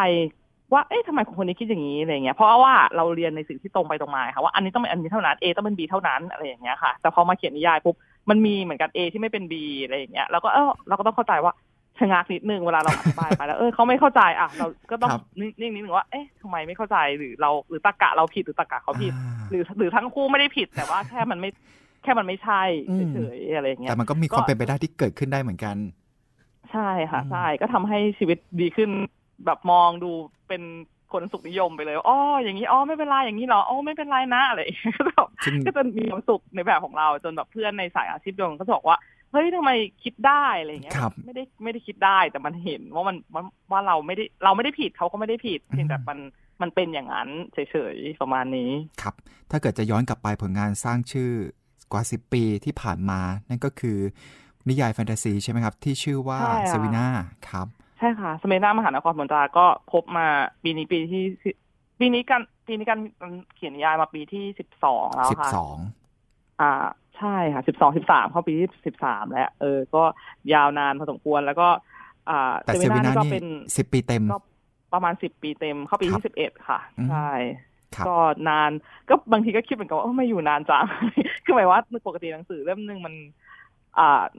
ว่าเอ๊ะทำไมคนนี้คิดอย่างนี้อะไรเงี้ยเพราะว่าเราเรียนในสิ่งที่ตรงไปตรงมาค่ะว่าอันนี้ต้องเป็นอันนี้เท่านั้น A ต้องเป็น B เท่านั้นอะไรอย่างเงี้ยค่ะ แต่พอมาเขียนนิยายปุ๊บ มันมีเหมือนกัน A ที่ไม่เป็น B อะไรอย่างเงี้ยเราก็เออเราก็ต้องเข้าใจว่าชะงักนิดนึงเวลาเราอธิบายไปแล้วเออเขาไม่เข้าใจอะเราก็ต้องครับนิ่งๆนิดนึงว่าเอ๊ะทำไมไม่เข้าใจหรือเราหรือตรรกะเราผิดหรือตรรกะเขาผิดอ่าหรือหรือทั้งคู่ไม่ได้ผิดแต่ว่าแค่มันไม่แค่มันไม่ใช่อืมเฉยๆอะไรอย่างเงี้ยแต่มันก็มีความเป็นไปได้ที่เกิดขึ้นได้เหมือนกัน ใช่ค่ะอืมใช่ก็ทำให้ชีวิตดีขึ้นแบบมองดูเป็น คนสุขนิยมไปเลยอ๋ออย่างนี้อ๋อไม่เป็นไรอย่างนี้เหรออ๋อไม่เป็นไรนะอะไรอย่างเงี้ยก็แบบซึ่งก็จะมีความสุขในแบบของเราจนแบบเพื่อนในสายอาชีพเดียวกันก็จะบอกว่าเฮ้ยทำไมคิดได้อะไรอย่างเงี้ยครับไม่ได้ไม่ได้คิดได้แต่มันเห็นว่ามันว่าว่าเราไม่ได้เราไม่ได้ผิดเขาก็ไม่ได้ผิดเพียงแต่มันมันเป็นอย่างนั้นเฉยๆประมาณนี้ครับ ถ้าเกิดจะย้อนกลับไปผลงานสร้างชื่อกว่า 10 ปีที่ผ่านมา นั่นก็คือนิยายแฟนตาซีใช่ไหมครับ ที่ชื่อว่าใช่ค่ะเซวิน่าครับใช่ค่ะสเมนามหานครผลจาก็ครบมาปีนี้ปีที่สิปีนี้กันปีนี้กันเขียนนิยายมาปีที่สิบสองแล้วค่ะ12อ่าใช่ค่ะสิบสองสิบสามเข้าปีที่สิบสามแล้ว เออ ก็ยาวนานพอสมควรแล้วก็ อ่าแต่เซวิน่าก็นี่เป็น10ปีเต็ม ก็ประมาณสิบปีเต็มเข้าปีครับที่สิบเอ็ดค่ะอืมใช่ครับก็นานก็บางทีก็คิดเหมือนกันว่าเอ้าไม่อยู่นานจังคือหมายว่าปกติหนังสือเล่มหนึ่งมันอ่า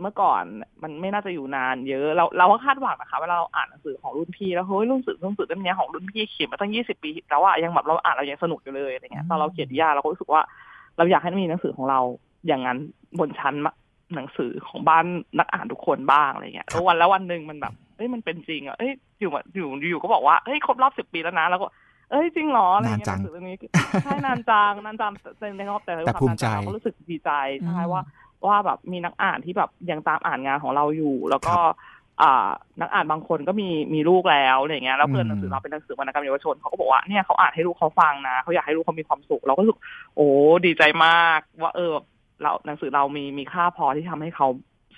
เมื่อก่อนมันไม่น่าจะอยู่นานเยอะ เราเราก็คาดหวังนะคะเวลาเราอ่านหนังสือของรุ่นพี่แล้วเฮ้ยรุ่นสือรุ่นสือเล่มเนี้ยของรุ่นพี่เขียนมาตั้งยี่สิบปีแล้วอะยังแบบเราอ่านเรายังสนุกอยู่เลยอะไรเงี้ยตอนเราเขียนนิยายเราก็รู้สึกว่า เราอยากให้มีหนังสือของเราอย่างนั้นบนชั้นหนังสือของบ้านนักอ่านทุกคนบ้างอะไรเงี้ยแล้ววันแล้ววันหนึ่งมันแบบเอ้ยมันเป็นจริงอะเอ้ยอยู่มาอยู่อยู่ก็บอกว่าเฮ้ยครบรอบสิบปีแล้วนะแล้วก็เอ้ยจริงเหรออะไรเงี้ยนานจังหนังสือเรื่องนี้ใช่นานจังนานจังแต่ในรอบแต่แต่ภูมิใจเราก็รู้สึกดีใจใช่อืมว่า ว่าแบบมีนักอ่านที่แบบยังตามอ่านงานของเราอยู่ แล้วก็ครับอ่านักอ่านบางคนก็มีมีลูกแล้วอะไรเงี้ยแล้วเพื่อนอืมหนังสือเราเป็นหนังสือวรรณกรรมเยาวชนเขาก็บอกว่าเนี่ยเขาอ่านให้ลูกเขาฟังนะเขาอยากให้ลูกเขามีความสุข เราก็รู้สึกโอ้ดีใจมาก ว่าเออเราหนังสือเรามีมีค่าพอที่ทำให้เขา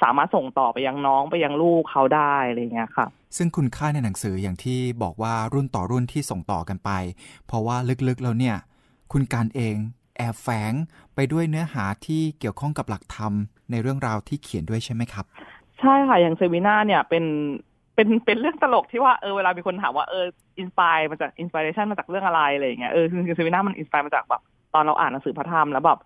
สามารถส่งต่อไปยังน้องไปยังลูกเขาได้อะไรเงี้ยค่ะ ซึ่งคุณค่าในหนังสืออย่างที่บอกว่ารุ่นต่อรุ่นที่ส่งต่อกันไป เพราะว่าลึกๆแล้วเนี่ย คุณกัลเอง แอบแฝงไปด้วยเนื้อหาที่เกี่ยวข้องกับหลักธรรม ในเรื่องราวที่เขียนด้วยใช่ไหมครับ ใช่ค่ะ อย่างเซวิน่าเนี่ยเป็นเป็นเป็นเรื่องตลกที่ว่าเออเวลามีคนถามว่าเออ inspire มาจาก inspiration มาจากเรื่องอะไรอะไรอย่างเงี้ยเออคือเซวิน่ามัน inspire มาจากแบบตอนเราอ่านหนังสือพระธรรมแล้วแบบ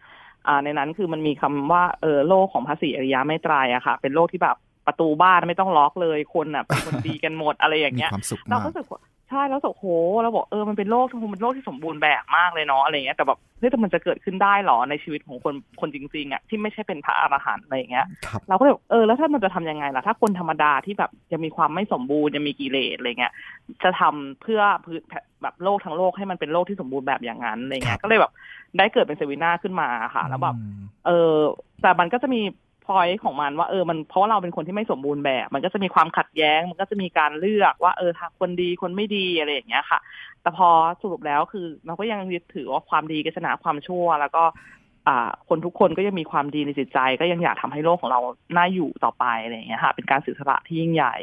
อ่าในนั้นคือมันมีคำว่าเออโลกของพระศรีอริยะไม่ตรายอะค่ะ เป็นโลกที่แบบประตูบ้านไม่ต้องล็อกเลยคนอะเป็นคนดีกันหมดอะไรอย่างมีเงี้ยความสุขเรามากก็รู้สึกว่า ใช่แล้วรู้สึกโหเราบอกเออมันเป็นโลกที่คงเป็นโลกที่สมบูรณ์แบบมากเลยเนาะอะไรเงี้ยแต่แบบเฮ้ยแต่มันจะเกิดขึ้นได้เหรอในชีวิตของคนคนจริงๆอะที่ไม่ใช่เป็นพระอรหันต์อะไรอย่างเงี้ยครับเราก็เลยบอกเออแล้วถ้ามันจะทำยังไงล่ะถ้าคนธรรมดาที่แบบยังมีความไม่สมบูรณ์ยังมีกิเลสอะไรเงี้ยจะทำเพื่อพื้นแบบโลกทั้งโลกให้มันเป็นโลกที่สมบูรณ์แบบอย่างนั้นอะไรครัเงี้ยบก็เลยแบบได้เกิดเป็นเซวิน่าขึ้นมาค่ะ แล้วแบบอืมเออแต่มันก็จะมี พอยของมันว่าเออมันเพราะว่าเราเป็นคนที่ไม่สมบูรณ์แบบ มันก็จะมีความขัดแย้ง มันก็จะมีการเลือกว่าเออคนดีคนไม่ดีอะไรอย่างเงี้ยค่ะ แต่พอสรุปแล้วคือเราก็ยังยึดถือว่าความดีก็ชนะความชั่ว แล้วก็คนทุกคนก็ยังมีความดีในจิตใจ ก็ยังอยากทำให้โลกของเราน่าอยู่ต่อไปอะไรอย่างเงี้ยค่ะ เป็นการสื่อสละที่ยิ่งใหญ่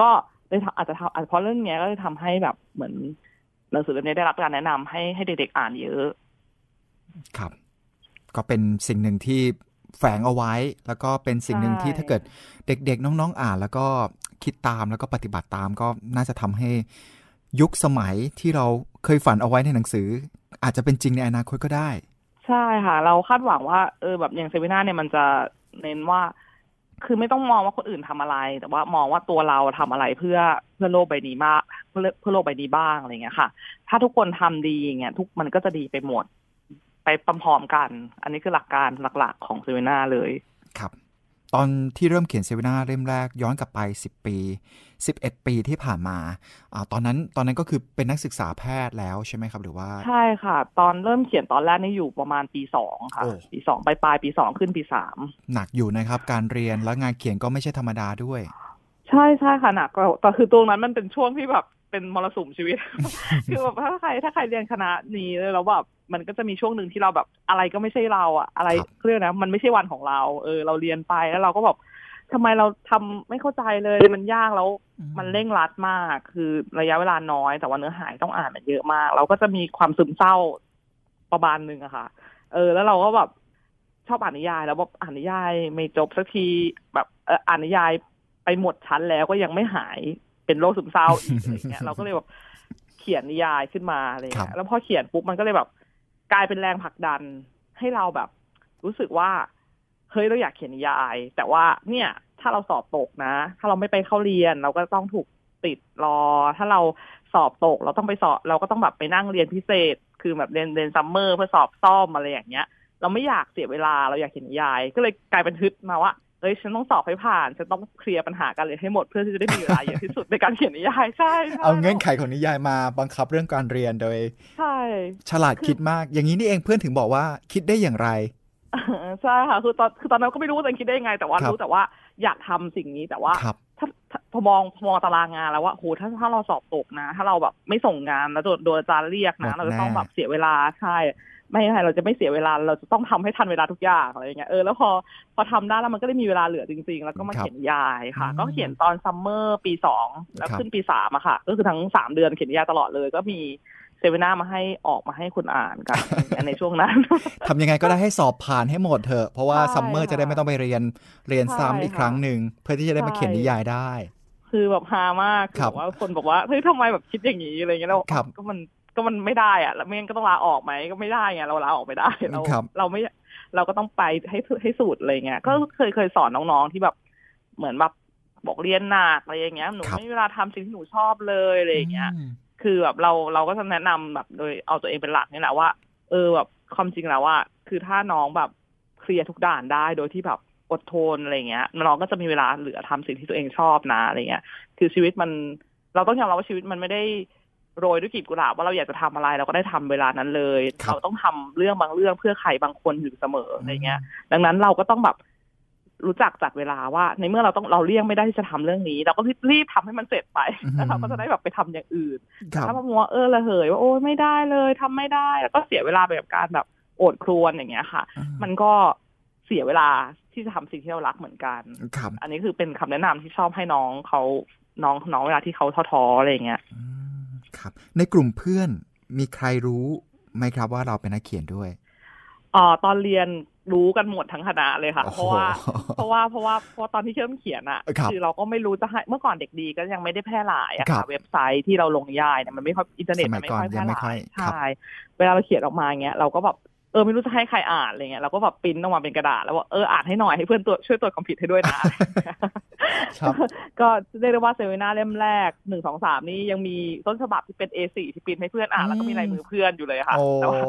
ก็เลยอาจจะทำอาจจะเพราะเรื่องเนี้ยก็เลยทำให้แบบเหมือนหนังสือเล่มนี้ได้รับการแนะนำให้ให้เด็กๆอ่านเยอะ ครับ ก็เป็นสิ่งหนึ่งที่ แฝงเอาไว้แล้วก็เป็นสิ่งหนึ่งที่ใช่ถ้าเกิดเด็กๆ น้องๆอ่าน แล้วก็คิดตามแล้วก็ปฏิบัติตามก็น่าจะทำให้ยุคสมัยที่เราเคยฝันเอาไว้ในหนังสือ อาจจะเป็นจริงในอนาคตก็ได้ ใช่ค่ะ เราคาดหวังว่าเออแบบอย่างเซมินาเนี่ยมันจะเน้นว่า คือไม่ต้องมองว่าคนอื่นทำอะไร แต่ว่ามองว่าตัวเราทำอะไรเพื่อเพื่อโลกใบนี้มากเพื่อเพื่อโลกใบนี้บ้างอะไรเงี้ยค่ะ ถ้าทุกคนทำดีอย่างเงี้ยทุกมันก็จะดีไปหมด ไปพร้อมๆกัน อันนี้คือหลักการหลักๆของเซมินาเลยครับ ตอนที่เริ่มเขียนเซมินาเล่มแรกย้อนกลับไป 10 ปี 11 ปีที่ผ่านมาอ่าตอนนั้นตอนนั้นก็คือเป็นนักศึกษาแพทย์แล้วใช่ไหมครับ หรือว่า ใช่ค่ะ ตอนเริ่มเขียนตอนแรกนี่อยู่ประมาณปีสองค่ะโอ้ปีสองปลายปลายๆปีสองขึ้นปีสามหนักอยู่นะครับ การเรียนและงานเขียนก็ไม่ใช่ธรรมดาด้วย ใช่ใช่ค่ะหนักกว่าแต่คือตรงนั้นมันเป็นช่วงที่แบบ เป็นมรสุมชีวิต คือแบบถ้าใครถ้าใครเรียนคณะนี้แล้วแบบมันก็จะมีช่วงหนึ่งที่เราแบบ อะไรก็ไม่ใช่เราอะอะไรครับเรียกนะมันไม่ใช่วันของเรา เออ เราเรียนไปแล้วเราก็แบบทำไมเราทำไม่เข้าใจเลยมันยากแล้วมันเร่งรัดมาก คือระยะเวลาน้อยแต่ว่าเนื้อหาต้องอ่านมันเยอะมาก เราก็จะมีความซึมเศร้าประมาณหนึ่งอะค่ะ เออ แล้วเราก็แบบชอบอ่านนิยาย แล้วแบบอ่านนิยายไม่จบสักทีแบบเอออ่านนิยายไปหมดชั้นแล้วก็ยังไม่หาย เป็นโรคซึมเศร้าอีกอะไรเงี้ยเราก็เลยแบบเขียนนิยายขึ้นมาอะไรครัเงี้บยแล้วพอเขียนปุ๊บมันก็เลยแบบ กลายเป็นแรงผลักดันให้เราแบบ รู้สึกว่าเฮ้ยเราอยากเขียนนิยาย แต่ว่าเนี่ย ถ้าเราสอบตกนะ ถ้าเราไม่ไปเข้าเรียน เราก็ต้องถูกติดรอ ถ้าเราสอบตก เราต้องไปสอบ เราก็ต้องแบบไปนั่งเรียนพิเศษ คือแบบเรียนเรียนซัมเมอร์เพื่อสอบซ่อมอะไรอย่างเงี้ย เราไม่อยากเสียเวลาเราอยากเขียนนิยาย ก็เลยกลายเป็นฮึดมาว่า เฮ้ยฉันต้องสอบให้ผ่าน ฉันต้องเคลียร์ปัญหาการเรียนให้หมดเพื่อที่จะได้มีเวลาเยอะที่สุดในการเขียนนิยายใช่ใช่เอาเงื่อนไขของนิยายมาบังคับเรื่องการเรียนโดย ใช่ ฉลาดคิดมาก อย่างนี้นี่เองเพื่อนถึงบอกว่าคิดได้อย่างไรใช่ค่ะคือตอนคือตอนนั้นก็ไม่รู้ว่าตัวเองคิดได้ยังไง แต่ว่าครับรู้แต่ว่าอยากทำสิ่งนี้แต่ว่าครับถ้าถ้าพอมองพอมองตารางงานแล้วว่าโหถ้าถ้าเราสอบตกนะ ถ้าเราแบบไม่ส่งงานแล้วโดนโดนอาจารย์เรียกหมนะดเราจะต้องแน่แบบเสียเวลาใช่ ไม่ใช่เราจะไม่เสียเวลาเราจะต้องทำให้ทันเวลาทุกอย่างอะไรอย่างเงี้ยเออแล้วพอพอทำได้แล้วมันก็ได้มีเวลาเหลือจริง ๆ แล้วก็มาครับเขียนนิยายค่ะอืมก็เขียนตอน summer ปีสองแล้วครับขึ้นปีสามอะค่ะ ก็คือทั้งสามเดือนเขียนนิยายตลอดเลย ก็มีเซวิน่ามาให้ออกมาให้คุณอ่านกันในช่วงนั้นทำยังไงก็ได้ให้สอบผ่านให้หมดเถอะเพราะว่าใช่ summer จะได้ไม่ต้องไปเรียนเรียนซ้ำอีกใช่ค่ะครั้งหนึ่งเพื่อที่จะได้มาเขียนนิยายได้คือแบบฮามากครับอว่าคนบอกว่าเฮ้ยทำไมแบบคิดอย่างนี้อะไรเงี้ยแล้วครับก็มัน ก็มันไม่ได้อะแล้วไม่งั้นก็ต้องลาออกไหมก็ไม่ได้ไงเราลาออกไม่ได้เราครับเราไม่เราก็ต้องไปให้ให้สุดอะไรเงี้ยก็เคยเคยสอนน้องๆที่แบบเหมือนแบบบอกเรียนหนักอะไรอย่างเงี้ยหนูครับไม่มีเวลาทำสิ่งที่หนูชอบเลยอะไรอย่างเงี้ยอืมคือแบบเราเราก็จะแนะนำแบบโดยเอาตัวเองเป็นหลักนี่แหละว่า เออแบบความจริงแล้วว่า คือถ้าน้องแบบเคลียร์ทุกด่านได้โดยที่แบบอดทนอะไรเงี้ยน้องก็จะมีเวลาเหลือทำสิ่งที่ตัวเองชอบนะอะไรเงี้ย คือชีวิตมันเราต้องยอมรับว่าชีวิตมันไม่ได้ โรยด้วยกลีบกุหลาบว่าเราอยากจะทำอะไรเราก็ได้ทำเวลานั้นเลยครับเราต้องทำเรื่องบางเรื่องเพื่อใครบางคนอยู่เสมออะไรเงี้ย ดังนั้นเราก็ต้องแบบรู้จักจัดเวลาว่า ในเมื่อเราต้องเราเลี่ยงไม่ได้ที่จะทำเรื่องนี้ เราก็รีบทำให้มันเสร็จไปอืมแล้วเราก็จะได้แบบไปทำอย่างอื่นครับถ้ามามัวเออระเหยว่าโอ้ยไม่ได้เลยทำไม่ได้ แล้วก็เสียเวลาไปกับการแบบโอดครวนอย่างเงี้ยค่ะ มันก็เสียเวลาที่จะทำสิ่งที่เรารักเหมือนกันครับอันนี้คือเป็นคำแนะนำที่ชอบให้น้องเขาน้องน้องเวลาที่เขาท้อๆอะไรอย่างเงี้ยอืม ครับ ในกลุ่มเพื่อนมีใครรู้ไหมครับว่าเราเป็นนักเขียนด้วยอ๋อตอนเรียนรู้กันหมดทั้งคณะเลยค่ะโอ้เพโหราะว่าเพราะว่าเพราะว่าเพราะตอนที่เริ่มเขียนอะครับอเราก็ไม่รู้จะให้เมื่อก่อนเด็กดีก็ยังไม่ได้แพร่หลายอะครัค่ะบเว็บไซต์ที่เราลงนิยายเนี่ยมันไม่ค่อยอินเทอร์เน็ตสมัมัยนไม่ก่อนค่อยแพยัร่งหไม่ลาค่อยยครับใช่เวลาเราเขียนออกมาเงี้ยเราก็แบบ เออไม่รู้จะให้ใครอ่านอะไรเงี้ยเราก็แบบปริ้นออกมาเป็นกระดาษแล้วว่าเอออ่านให้หน่อยให้เพื่อนตรวจช่วยตรวจความผิดให้ด้วยนะครับก็เรียกได้ว่าเซวิน่าเล่มแรกหนึ่งสองสามนี่ยังมีต้นฉบับที่เป็น A4 ที่ปริ้นให้เพื่อนอ่านแล้วก็มีลายมือเพื่อนอยู่เลยค่ะโอ้แต่ว่า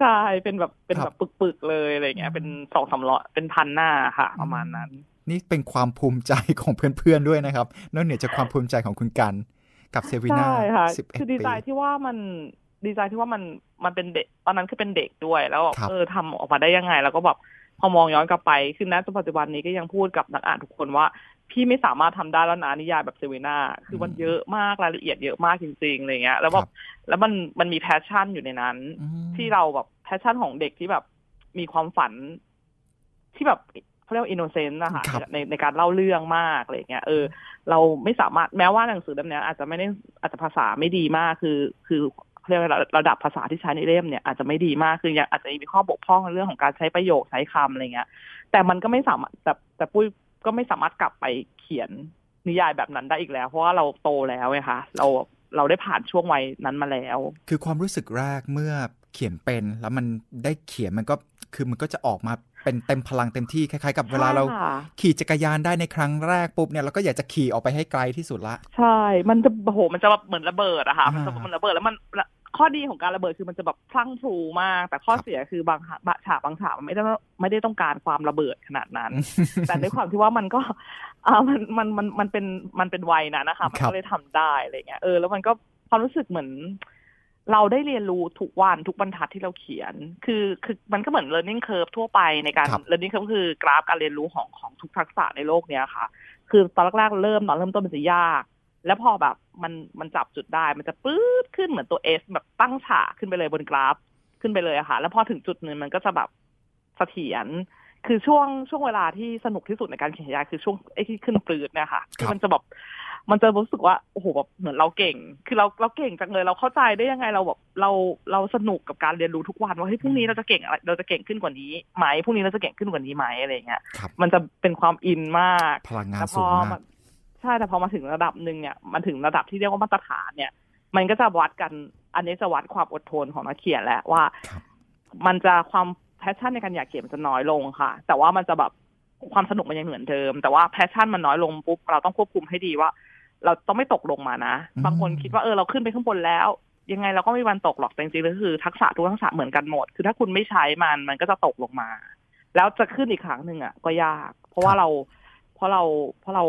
ใช่เป็นแบบเป็นแบบครับปึกๆเลยอะไรเงี้ยเป็นสองสามร้อยเป็นพันหน้าค่ะ ประมาณนั้น นี่เป็นความภูมิใจของเพื่อนๆด้วยนะครับนอกเหนือจากความภูมิใจของคุณกัลกับเซวิน่าใช่ค่ะสิบเอ็ดปีคือดีใจที่ว่ามันดีใจที่ว่ามัน มันเป็นเด็กตอนนั้นคือเป็นเด็กด้วย แล้วแบบครับเออทำออกมาได้ยังไง แล้วก็แบบพอมองย้อนกลับไปคือณปัจจุบันนี้ก็ยังพูดกับนักอ่านทุกคนว่า พี่ไม่สามารถทำได้แล้วนะนิยายแบบเซวิน่าคือมันเยอะมากรายละเอียดเยอะมากจริงๆอะไรเงี้ย แล้วแบบแล้วมันมันมี passion อยู่ในนั้นอืมที่เราแบบ passion ของเด็กที่แบบมีความฝันที่แบบเขาเรียกว่า innocent นะคะครับในในการเล่าเรื่องมากอะไรเงี้ยเออ เราไม่สามารถแม้ว่าหนังสือเล่มเนี้ยอาจจะไม่ได้อาจจะภาษาไม่ดีมากคือ คือ เรียกว่าระดับภาษาที่ใช้ในเล่มเนี่ยอาจจะไม่ดีมากคือยังอาจจะมีข้อบกพร่องในเรื่องของการใช้ประโยคใช้คำอะไรเงี้ย แต่มันก็ไม่สามารถแต่แต่ปุ้ยก็ไม่สามารถกลับไปเขียนนิยายแบบนั้นได้อีกแล้ว เพราะว่าเราโตแล้วไงคะเราเราได้ผ่านช่วงวัยนั้นมาแล้ว คือความรู้สึกแรกเมื่อเขียนเป็นแล้วมันได้เขียนมันก็คือมันก็จะออกมา เป็นเต็มพลังเต็มที่คล้ายๆ กับเวลาเราใช่ค่ะขี่จักรยานได้ในครั้งแรกปุ๊บเนี่ยเราก็อยากจะขี่ออกไปให้ไกลที่สุดละ ใช่ มันจะโอ้โหมันจะแบบเหมือนระเบิดอะค่ะมันจะอ่ามัมันระเบิดแล้วมันข้อดีของการระเบิดคือมันจะแบบพลั่งพลูมาก แต่ข้อครับเสียคือบางบางฉากบางฉากมันไม่ได้ไม่ได้ต้องการความระเบิดขนาดนั้น แต่ด้วยความที่ว่ามันก็อ่ามันมันมันมันเป็นมันเป็นวัยนะนะคะมันครับก็เลยทำได้อะไรเงี้ยเออแล้วมันก็ความรู้สึกเหมือน เราได้เรียนรู้ทุกวันทุกบรรทัดที่เราเขียน คือคือมันก็เหมือน learning curve ทั่วไปในการครับ learning curve คือกราฟการเรียนรู้ของของทุกทักษะในโลกเนี้ยค่ะ คือตอนแรกๆเริ่มตอนเริ่มต้นมันจะยาก แล้วพอแบบมันมันจับจุดได้ มันจะปื๊ดขึ้นเหมือนตัวเอสแบบตั้งฉากขึ้นไปเลยบนกราฟขึ้นไปเลยอะค่ะ แล้วพอถึงจุดหนึ่งมันก็จะแบบเสถียรคือช่วงช่วงเวลาที่สนุกที่สุดในการเขียนนิยายคือช่วงไอ้ที่ขึ้นปลืดเนี่ยค่ะครับมันจะแบบ มันจะรู้สึกว่าโอ้โหแบบเหมือนเราเก่ง คือเราเราเก่งจังเลย เราเข้าใจได้ยังไงเราแบบเราเราสนุกกับการเรียนรู้ทุกวันว่าเฮ้ยพรุ่งนี้เราจะเก่งอะไรเราจะเก่งขึ้นกว่านี้ไหมพรุ่งนี้เราจะเก่งขึ้นกว่านี้ไหมอะไรอย่างเงี้ยครับมันจะเป็นความอินมากพลังงานแต่พสูองมากมันใช่แต่พอมาถึงระดับหนึ่งเนี่ยมันถึงระดับที่เรียกว่ามาตรฐานเนี่ย มันก็จะวัดกันอันนี้จะวัดความอดทนของนักเขียนแหละว่าครับมันจะความ passion ในการอยากเขียนมันจะน้อยลงค่ะ แต่ว่ามันจะแบบความสนุกมันยังเหมือนเดิม แต่ว่า passion มันน้อยลงปุ๊บเราต้องควบคุมให้ดีว่า เราต้องไม่ตกลงมานะอืมบางคนคิดว่าเออเราขึ้นไปข้างบนแล้ว ยังไงเราก็ไม่มีวันตกหรอกแต่จริงๆแล้วคือทักษะทุกทักษะเหมือนกันหมด คือถ้าคุณไม่ใช้มันมันก็จะตกลงมา แล้วจะขึ้นอีกครั้งหนึ่งอะ ก็ยาก เพราะว่าเรา เพราะเราเพราะเรา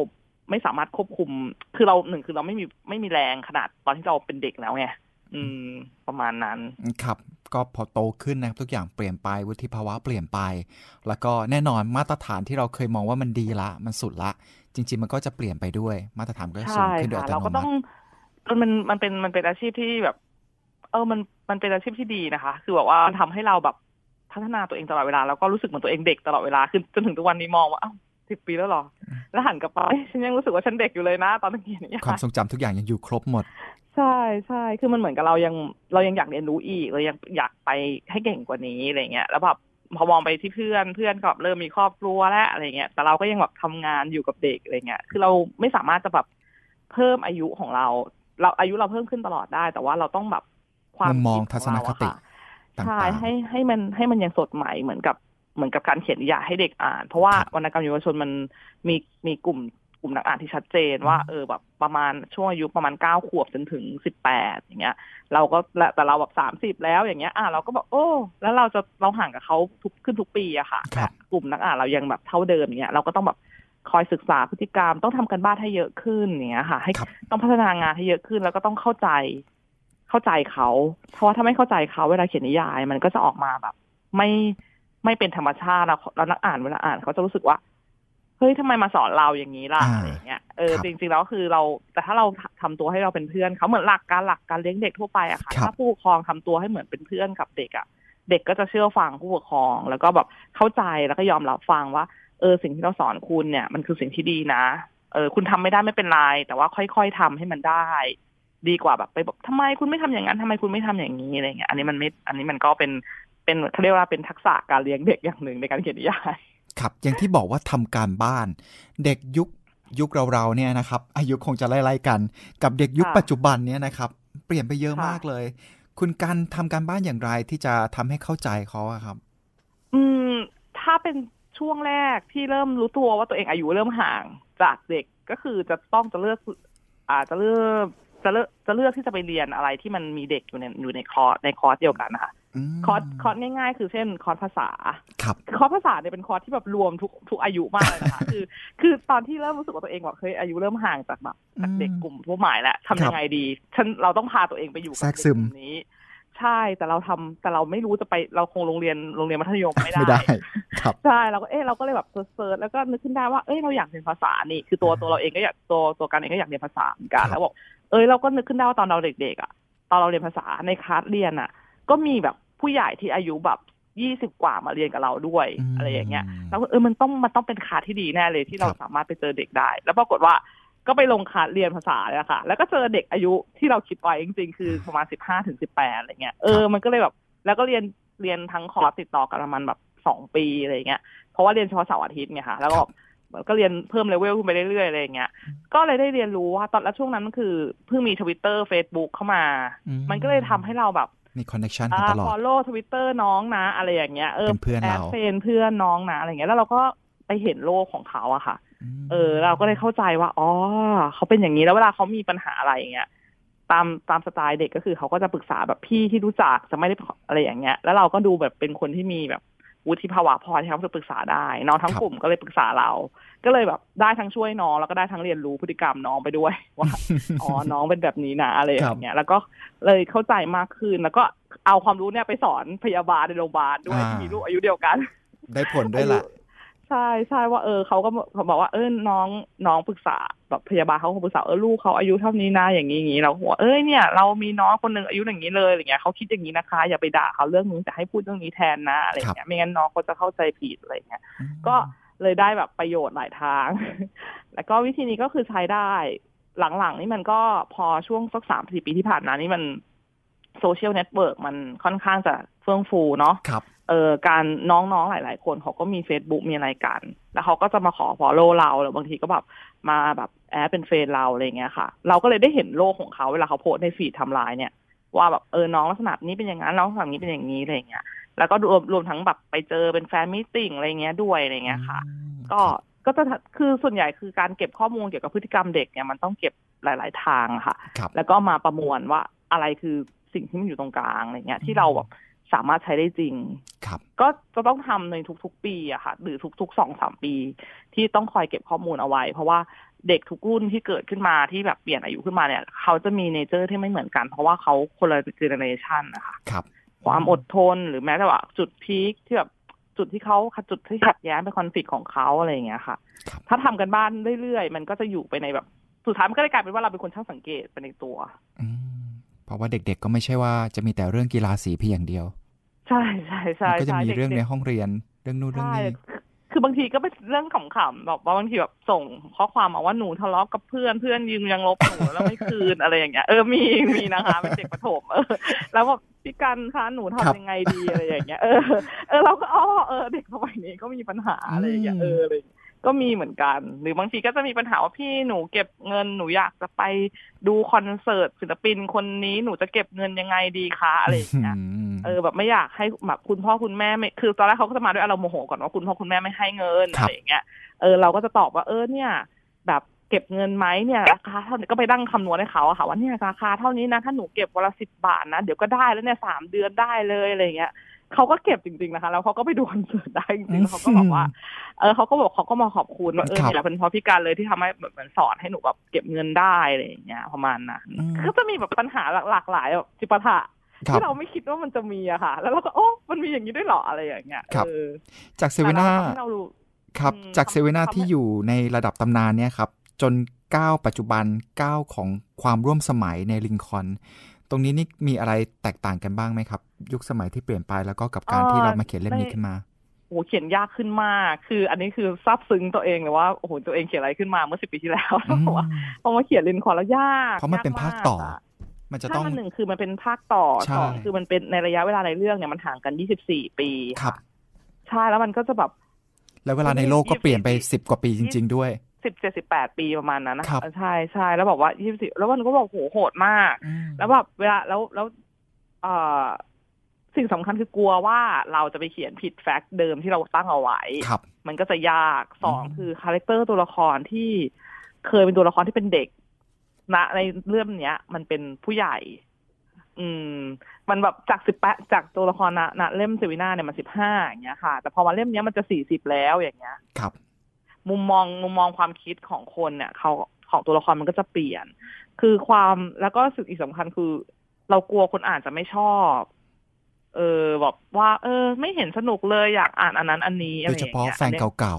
ไม่สามารถควบคุม คือเราหนึ่งคือเราไม่มีไม่มีแรงขนาดตอนที่เราเป็นเด็กแล้วไง อืม ประมาณนั้น ครับ ก็พอโตขึ้นนะครับทุกอย่างเปลี่ยนไปวุฒิภาวะเปลี่ยนไป แล้วก็แน่นอนมาตรฐานที่เราเคยมองว่ามันดีละ มันสุดละ จริง ๆ มันก็จะเปลี่ยนไปด้วย มาตรฐานก็จะสูงใช่ขึ้นโดยค่ะอัตเราโนก็มัต้องติมันมันเป็นมันเป็นอาชีพที่แบบ เออมันมันเป็นอาชีพที่ดีนะคะ คือแบบว่ามันทำให้เราแบบพัฒนาตัวเองตลอดเวลาแล้วก็รู้สึกเหมือนตัวเองเด็กตลอดเวลาคือจนถึงทุกวันนี้มองว่าอ้าวสิบปีแล้วเหรอ แล้วหันกลับไปเอ้ยฉันยังรู้สึกว่าฉันเด็กอยู่เลยนะ ตอนนั้นเขียนเนี่ยความทรงจำทุกอย่างยังอยู่ครบหมด ใช่ใช่คือมันเหมือนกับเรายังเรายังอยากเรียนรู้อีกเรายังอยากไปให้เก่งกว่านี้อะไรเงี้ยแล้วแบบพอมองไปที่เพื่อนเพื่อนก็แบบเริ่มมีครอบครัวแล้วอะไรเงี้ยแต่เราก็ยังแบบทำงานอยู่กับเด็กอะไรเงี้ยคือเราไม่สามารถจะแบบเพิ่มอายุของเรา เราอายุเราเพิ่มขึ้นตลอดได้ แต่ว่าเราต้องแบบความมุมมองคิดขทัศนเราคอะติค่ะต่างๆใช่ให้ให้มันให้มันยังสดใหม่เหมือนกับเหมือนกับการเขียนนิยายให้เด็กอ่าน เพราะว่าครับวรรณกรรมเยาวชนมันมีมีกลุ่ม กลุ่มนักอ่านที่ชัดเจนว่าอืมเออแบบประมาณช่วงอายุประมาณเก้าขวบจนถึงสิบแปดอย่างเงี้ย เราก็และแต่เราแบบสามสิบแล้วอย่างเงี้ย อะเราก็แบบโอ้ แล้วเราจะเราห่างกับเขาทุกขึ้นทุกปีอะค่ะครัแต่บกลุ่มนักอ่านเรายังแบบเท่าเดิมอย่างเงี้ยเราก็ต้องแบบคอยศึกษาพฤติกรรมต้องทำกันบ้านให้เยอะขึ้นอย่างเงี้ยค่ะ ให้ครับต้องพัฒนางานให้เยอะขึ้นแล้วก็ต้องเข้าใจ เข้าใจเขา เพราะว่าถ้าไม่เข้าใจเขาเวลาเขียนนิยาย มันก็จะออกมาแบบ ไม่ไม่เป็นธรรมชาติแล้วแล้วนักอ่านเวลาอ่านเขาจะรู้สึกว่า เฮ้ยทำไมมาสอนเราอย่างนี้ล่ะอ่าอะไรอย่างเงี้ยเออครับจริงๆแล้วคือเรา แต่ถ้าเราทำตัวให้เราเป็นเพื่อนเขาเหมือนหลักการหลักการเลี้ยงเด็กทั่วไปอะค่ะครับถ้าผู้ปกครองทำตัวให้เหมือนเป็นเพื่อนกับเด็กอะเด็กก็จะเชื่อฟังผู้ปกครอง แล้วก็แบบเข้าใจแล้วก็ยอมรับฟังว่า เออสิ่งที่เราสอนคุณเนี่ย มันคือสิ่งที่ดีนะ เออ คุณทำไม่ได้ไม่เป็นไร แต่ว่าค่อยๆทำให้มันได้ ดีกว่าแบบไปบอกทำไมคุณไม่ทำอย่างนั้นทำไมคุณไม่ทำอย่างนี้อะไรเงี้ยอันนี้มันไม่อันนี้มันก็เป็นเป็นเขาเรียกว่าเป็นทักษะการเลี้ยงเด็กอย่างหนึ่งในการเขียนนิยาย ครับ อย่างที่บอกว่าทำการบ้าน เด็กยุคยุคเราๆเนี่ยนะครับ อายุคงจะไล่ๆกัน กับเด็กยุคค่ะปัจจุบันเนี่ยนะครับ เปลี่ยนไปเยอะค่ะมากเลย คุณกัลทำการบ้านอย่างไรที่จะทำให้เข้าใจเขาอะครับ อืม ถ้าเป็นช่วงแรกที่เริ่มรู้ตัวว่าตัวเองอายุเริ่มห่างจากเด็กก็คือจะต้องจะเลือกอาจจะเลือกจะเลือกจะเลือกที่จะไปเรียนอะไรที่มันมีเด็กอยู่ในอยู่ในคอร์สในคอร์สเดียวกันนะคะม คอร์สคอร์สง่ายๆ คือเช่นคอร์สภาษาครับคอร์สภาษาเนี่ยเป็นคอร์สที่แบบรวมทุกทุกอายุมากเลยนะคะคือคือตอนที่เริ่มรู้สึกว่าตัวเองแบบเฮ้ยอายุเริ่มห่างจากแบบจากเด็กกลุ่มเป้าหมายแล้วทำยังไงดีฉันเราต้องพาตัวเองไปอยู่กับแทรกซึมเด็กกลุ่มนี้ ใช่แต่เราทำแต่เราไม่รู้จะไปเราคงโรงเรียนโรงเรียนมัธยมไม่ไม่ได้ได้ครับใช่เราก็เออเราก็เลยแบบ search แล้วก็นึกขึ้นได้ว่าเอ้ยเราอยากเรียนภาษานี่คือตัวตัวเราเองก็อยากตัวตัวกัลเองก็อยากเรียนภาษาเหมือนกันครับแล้วบอกเอ้ยเราก็นึกขึ้นได้ว่าตอนเราเด็กๆอะตอนเราเรียนภาษาในคลาสเรียนอะ ก็มีแบบผู้ใหญ่ที่อายุแบบยี่สิบกว่ามาเรียนกับเราด้วยมอะไรอย่างเงี้ยแล้วก็เออมันต้องมันต้องเป็นคลาสที่ดีแน่เลยที่เราครับสามารถไปเจอเด็กได้ แล้วปรากฏว่าก็ไปลงคลาสเรียนภาษาเนี่ยค่ะ แล้วก็เจอเด็กอายุที่เราคิดไว้จริงๆ คือประมาณสิบห้าถึงสิบแปดอะไรเงี้ยเออมันก็เลยแบบแล้วก็เรียนเรียนทั้งคอร์สติดต่อกันประมาณแบบสองปีอะไรเงี้ยเพราะว่าเรียนเฉพาะเสาร์อาทิตย์ไงค่ะ แล้วก็ก็เรียนเพิ่มเลเวลขึ้นไปเรื่อยๆอะไรอย่างเงี้ย ก็เลยได้เรียนรู้ว่าตอนแล้วช่วงนั้นมันคือเพิ่งมีทวิตเตอร์เฟซบุ๊กเข้ามาอืมันก็เลยทำให้เราแบบ มี connection กันอ่าตลอด follow ทวิตเตอร์น้องนะ อะไรอย่างเงี้ยเออเป็นเพื่อนเรา add friend เพื่อนน้องนะอะไรเงี้ยแล้วเราก็ไปเห็นโลกของเขาอะค่ะมเออ เราก็เลยเข้าใจว่าอ๋อเขาเป็นอย่างนี้แล้วเวลาเขามีปัญหาอะไรอย่างเงี้ยตามตามสไตล์เด็กก็คือเขาก็จะปรึกษาแบบพี่ที่รู้จักจะไม่ได้อะไรอย่างเงี้ย แล้วเราก็ดูแบบเป็นคนที่มีแบบ วุฒิภาวะพอที่เขาจะปรึกษาได้น้องทั้งกลุ่มก็เลยปรึกษาเรา ก็เลยแบบได้ทั้งช่วยน้องแล้วก็ได้ทั้งเรียนรู้พฤติกรรมน้องไปด้วยว่าอ๋อน้องเป็นแบบนี้นะอะไรอย่างเงี้ยแล้วก็เลยเข้าใจมากขึ้นแล้วก็เอาความรู้เนี่ยไปสอนพยาบาลในโรงพยาบาลด้วยอ่าที่มีลูกอายุเดียวกัน ได้ผลด้วยล่ะ ใช่ใช่ว่าเออเขาก็เขาบอกว่าเออน้องน้องปรึกษาแบบพยาบาลเขาก็ปรึกษาเออลูกเขาอายุเท่านี้นะอย่างนี้อย่างนี้เราหัวเอ้ยเนี่ยเรามีน้องคนหนึ่งอายุอย่างนี้เลยอะไรเงี้ยเขาคิดอย่างนี้นะคะ อย่าไปด่าเขาเรื่องนี้แต่ให้พูดเรื่องนี้แทนนะอะไรเงี้ยไม่งั้นน้องเขาจะเข้าใจผิดอะไรเงี้ยก็เลยได้แบบประโยชน์หลายทาง แล้วก็วิธีนี้ก็คือใช้ได้ หลังๆนี่มันก็พอช่วงสักสามสี่ปีที่ผ่านมานี่มัน social network มันค่อนข้างจะเฟื่องฟูเนาะครับ เออการน้องๆหลาย ๆ คนเขาก็มี Facebook มีอะไรกัน แล้วเขาก็จะมาขอ follow เราหรือบางทีก็แบบมาแบบ add เป็น friend เราอะไรเงี้ยค่ะ เราก็เลยได้เห็นโลกของเขาเวลาเขาโพสต์ใน feed timeline เนี่ย ว่าแบบเออน้องลักษณะนี้เป็นอย่างนั้นน้องลักษณะนี้เป็นอย่างนี้อะไรเงี้ยแล้วก็รวมรวมทั้งแบบไปเจอเป็น fan meeting อะไรเงี้ยด้วยอะไรเงี้ยค่ะอืมก็ก็จะคือส่วนใหญ่คือการเก็บข้อมูลเกี่ยวกับพฤติกรรมเด็กเนี่ยมันต้องเก็บหลาย ๆ ทางค่ะครับแล้วก็มาประมวลว่าอะไรคือสิ่งที่มันอยู่ตรงกลางอะไรเงี้ยที่เราแบบ สามารถใช้ได้จริงครับก็จะต้องทำในทุกๆ ปีอะค่ะหรือทุกๆสองสามปี ที่ต้องคอยเก็บข้อมูลเอาไว้ เพราะว่าเด็กทุกรุ่นที่เกิดขึ้นมาที่แบบเปลี่ยนอายุขึ้นมาเนี่ย เขาจะมี nature ที่ไม่เหมือนกัน เพราะว่าเขาคนละ generation นะคะครับ ความอดทนหรือแม้แต่ว่า จุดพีคที่แบบจุดที่เขาจุดที่ขัดแย้งเป็นคอนฟ lict ของเขาอะไรอย่างเงี้ยค่ะครับถ้าทำกันบ้านเรื่อยๆ มันก็จะอยู่ไปในแบบสุดท้ายมันก็ได้กลายเป็นว่าเราเป็นคนช่างสังเกตไปในตัวอืมเพราะว่าเด็กๆก็ไม่ใช่ว่าจะมีแต่เรื่องกีฬาสีเพียงอย่างเดียว ใช่ใช่ใช่มันก็จะใช่มีด็กๆเรื่องในห้องเรียนเรื่องนู่นเรื่องใช่นี้คือบางทีก็เป็นเรื่องขำๆแบบว่าบางทีแบบส่งข้อความมาว่าหนูทะเลาะกับเพื่อนเพื่อนยืมยังลบหนูแล้วไม่คืนอะไรอย่างเงี้ยเออมีมีนะคะเป็นเด็กประถมเออแล้วแบบพี่กันคะหนูทำยังไงดีอะไรอย่างเงี้ยเออเออเราก็อ๋อเออเด็กสมัยนี้ก็มีปัญหาอะไรอย่างเงี้ยเอออะไรอย่างเงี้ย ก็มีเหมือนกัน หรือบางทีก็จะมีปัญหาว่าพี่หนูเก็บเงินหนูอยากจะไปดูคอนเสิร์ตศิลปินคนนี้หนูจะเก็บเงินยังไงดีคะอะไรอย่างเงี้ยมเออแบบไม่อยากให้แบบคุณพ่อคุณแม่ไม่คือตอนแรกเขาก็จะมาด้วยอารมณ์โมโหก่อนว่าคุณพ่อคุณแม่ไม่ให้เงินครับอะไรอย่างเงี้ยเออเราก็จะตอบว่าเออเนี่ย แบบเก็บเงินไหมเนี่ยราคาเท่านี้ก็ไปดั้งคำนวณให้เขาอะค่ะว่าเนี่ยราคาเท่านี้นะถ้าหนูเก็บวันละสิบบาทนะเดี๋ยวก็ได้แล้วเนี่ยสามเดือนได้เลยอะไรอย่างเงี้ย เขาก็เก็บจริง ๆนะคะ แล้วเขาก็ไปดูคอนเสิร์ตได้จริงๆแล้วเขาก็บอกว่า เออเขาก็บอกเขาก็มาขอบคุณว่าเออครับนี่แหละเป็นเพราะพี่การเลยที่ทำให้แบบเหมือนสอนให้หนูแบบเก็บเงินได้อะไรอย่างเงี้ยประมาณนั้นอืมก็จะมีแบบปัญหาหลากหลายแบบจิปาถะครับที่เราไม่คิดว่ามันจะมีอะค่ะ แล้วเราก็โอ้ มันมีอย่างนี้ด้วยเหรออะไรอย่างเงี้ยครับเออจากเซเวนาแต่รทำให้เรารู้ครับอืมจากเซเวนาทำให้ที่อยู่ในระดับตำนานเนี่ยครับ จนก้าวปัจจุบันก้าวของความร่วมสมัยในลิงคอล์น ตรงนี้นี่มีอะไรแตกต่างกันบ้างไหมครับ ยุคสมัยที่เปลี่ยนไปแล้วก็กับการที่เรามาเขียนเล่มนี้ขึ้นมาโอ้โหเขียนยากขึ้นมาก คืออันนี้คือซาบซึ้งตัวเองเลยว่าโอ้โหตัวเองเขียนอะไรขึ้นมาเมื่อสิบปีที่แล้วอืมเพราะว่าพอมาเขียนลินคอร์แล้วยากเพราะมันเป็นภาคต่อยกมกะมันจะใช่ต้องมันหนึ่งคือมันเป็นภาคต่อใช่สองคือมันเป็นในระยะเวลาในเรื่องเนี่ยมันห่างกันยี่สิบสี่ปีครับใช่แล้วมันก็จะแบบ แล้วเวลาในโลกก็เปลี่ยนไปสิบกว่าปีจริง ๆ ด้วย สิบเจ็ดสิบแปดปีประมาณนั้นนะครับใช่ใช่แล้วบอกว่ายี่สิบแล้วมันก็บอกโหโหดมาก แล้วแบบเวลาแล้วแล้วเอ่อสิ่งสำคัญคือกลัวว่าเราจะไปเขียนผิด fact เดิมที่เราตั้งเอาไว้ครับมันก็จะยากสองอืมคือ character ตัวละครที่เคยเป็นตัวละครที่เป็นเด็กณในเรื่องเนี้ย มันเป็นผู้ใหญ่ อืม มันแบบจากสิบแปดจากตัวละครณณเล่มเซวิน่าเนี่ยมันสิบห้าอย่างเงี้ยค่ะ แต่พอมาเล่มเนี้ยมันจะสี่สิบแล้วอย่างเงี้ย ครับ มุมมองมุมมองความคิดของคนเนี่ยเขาของตัวละครมันก็จะเปลี่ยน คือความแล้วก็สิ่งอีกสำคัญคือ เรากลัวคนอ่านจะไม่ชอบ เออแบบว่า เออ ไม่เห็นสนุกเลยอยากอ่านอันนั้นอันนี้อะโดไรยอเฉย่างพาะเงี้ยแฟนเก่า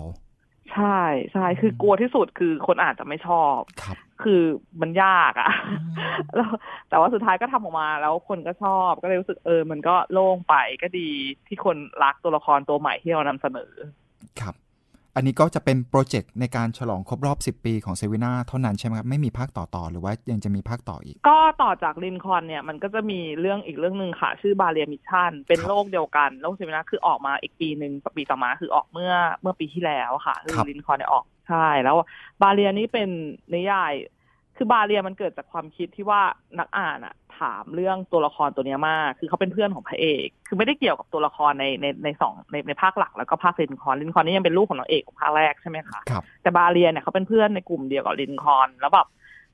ใช่ใช่คือกลัวที่สุดคือคนอ่านจะไม่ชอบๆครับคือมันยากอะอืมแล้วแต่ว่าสุดท้ายก็ทำออกมาแล้วคนก็ชอบก็เลยรู้สึกเออ มันก็โล่งไปก็ดีที่คนรักตัวละครตัวใหม่ที่เรานำเสนอ ครับ อันนี้ก็จะเป็น project ในการฉลองครบรอบ 10 ปีของเซวินาเท่านั้นใช่ไหมครับ ไม่มีภาคต่อต่อหรือว่ายังจะมีภาคต่ออีก ก็ต่อจากลินคอนเนี่ยมันก็จะมีเรื่องอีกเรื่องหนึ่งค่ะ ชื่อบาเรียมิชชั่น เป็นโลกเดียวกัน โลกเซวินาคือออกมาอีกปีหนึ่งปีต่อมาคือออกเมื่อเมื่อปีที่แล้วค่ะคือลินคอนเนี่ยออกใช่ แล้วบาเรียนี่เป็นนิยาย คือบาเรียมันเกิดจากความคิดที่ว่านักอ่านอะ ถามเรื่องตัวละครตัวนี้มาก คือเขาเป็นเพื่อนของพระเอก คือไม่ได้เกี่ยวกับตัวละครในในในสองในในภาคหลัก แล้วก็ภาคลินคอนลินคอนนี่ยังเป็นลูกของนางเอกของภาคแรกใช่ไหมคะครับแต่บาเรียเนี่ยเขาเป็นเพื่อนในกลุ่มเดียวกับลินคอนแล้วแบบ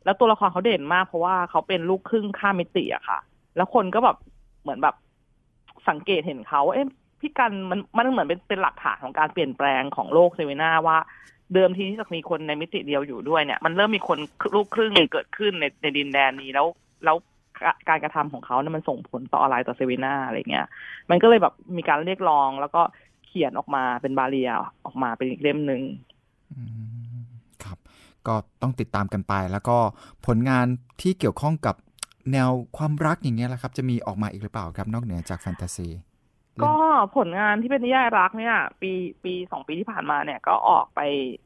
แล้วตัวละครเขาเด่นมากเพราะว่าเขาเป็นลูกครึ่งข้ามมิติอะค่ะ แล้วคนก็แบบเหมือนแบบสังเกตเห็นเขาว่าเอ๊ะพี่กันมันมันเหมือนเป็นเป็นหลักฐานของการเปลี่ยนแปลงของโลกเซเวนาว่าเดิมทีที่จะมีคนในมิติเดียวอยู่ด้วยเนี่ย มันเริ่มมีคนลูกครึ่งเกิดขึ้นในในดินแดนนี้แล้ว แล้ว การกระทำของเขาเนี่ยมันส่งผลต่ออะไรต่อเซเวนาอะไรเงี้ย มันก็เลยแบบมีการเรียกร้องแล้วก็เขียนออกมาเป็นบาเรียออกมาเป็นอีกเล่มหนึ่งอืมครับ ก็ต้องติดตามกันไป แล้วก็ผลงานที่เกี่ยวข้องกับแนวความรักอย่างเงี้ยแหละครับ จะมีออกมาอีกหรือเปล่าครับ นอกเหนือจากแฟนตาซีก็ผลงานที่เป็นนิยายรักเนี่ย ปีปีสองปีที่ผ่านมาเนี่ย ก็ออกไป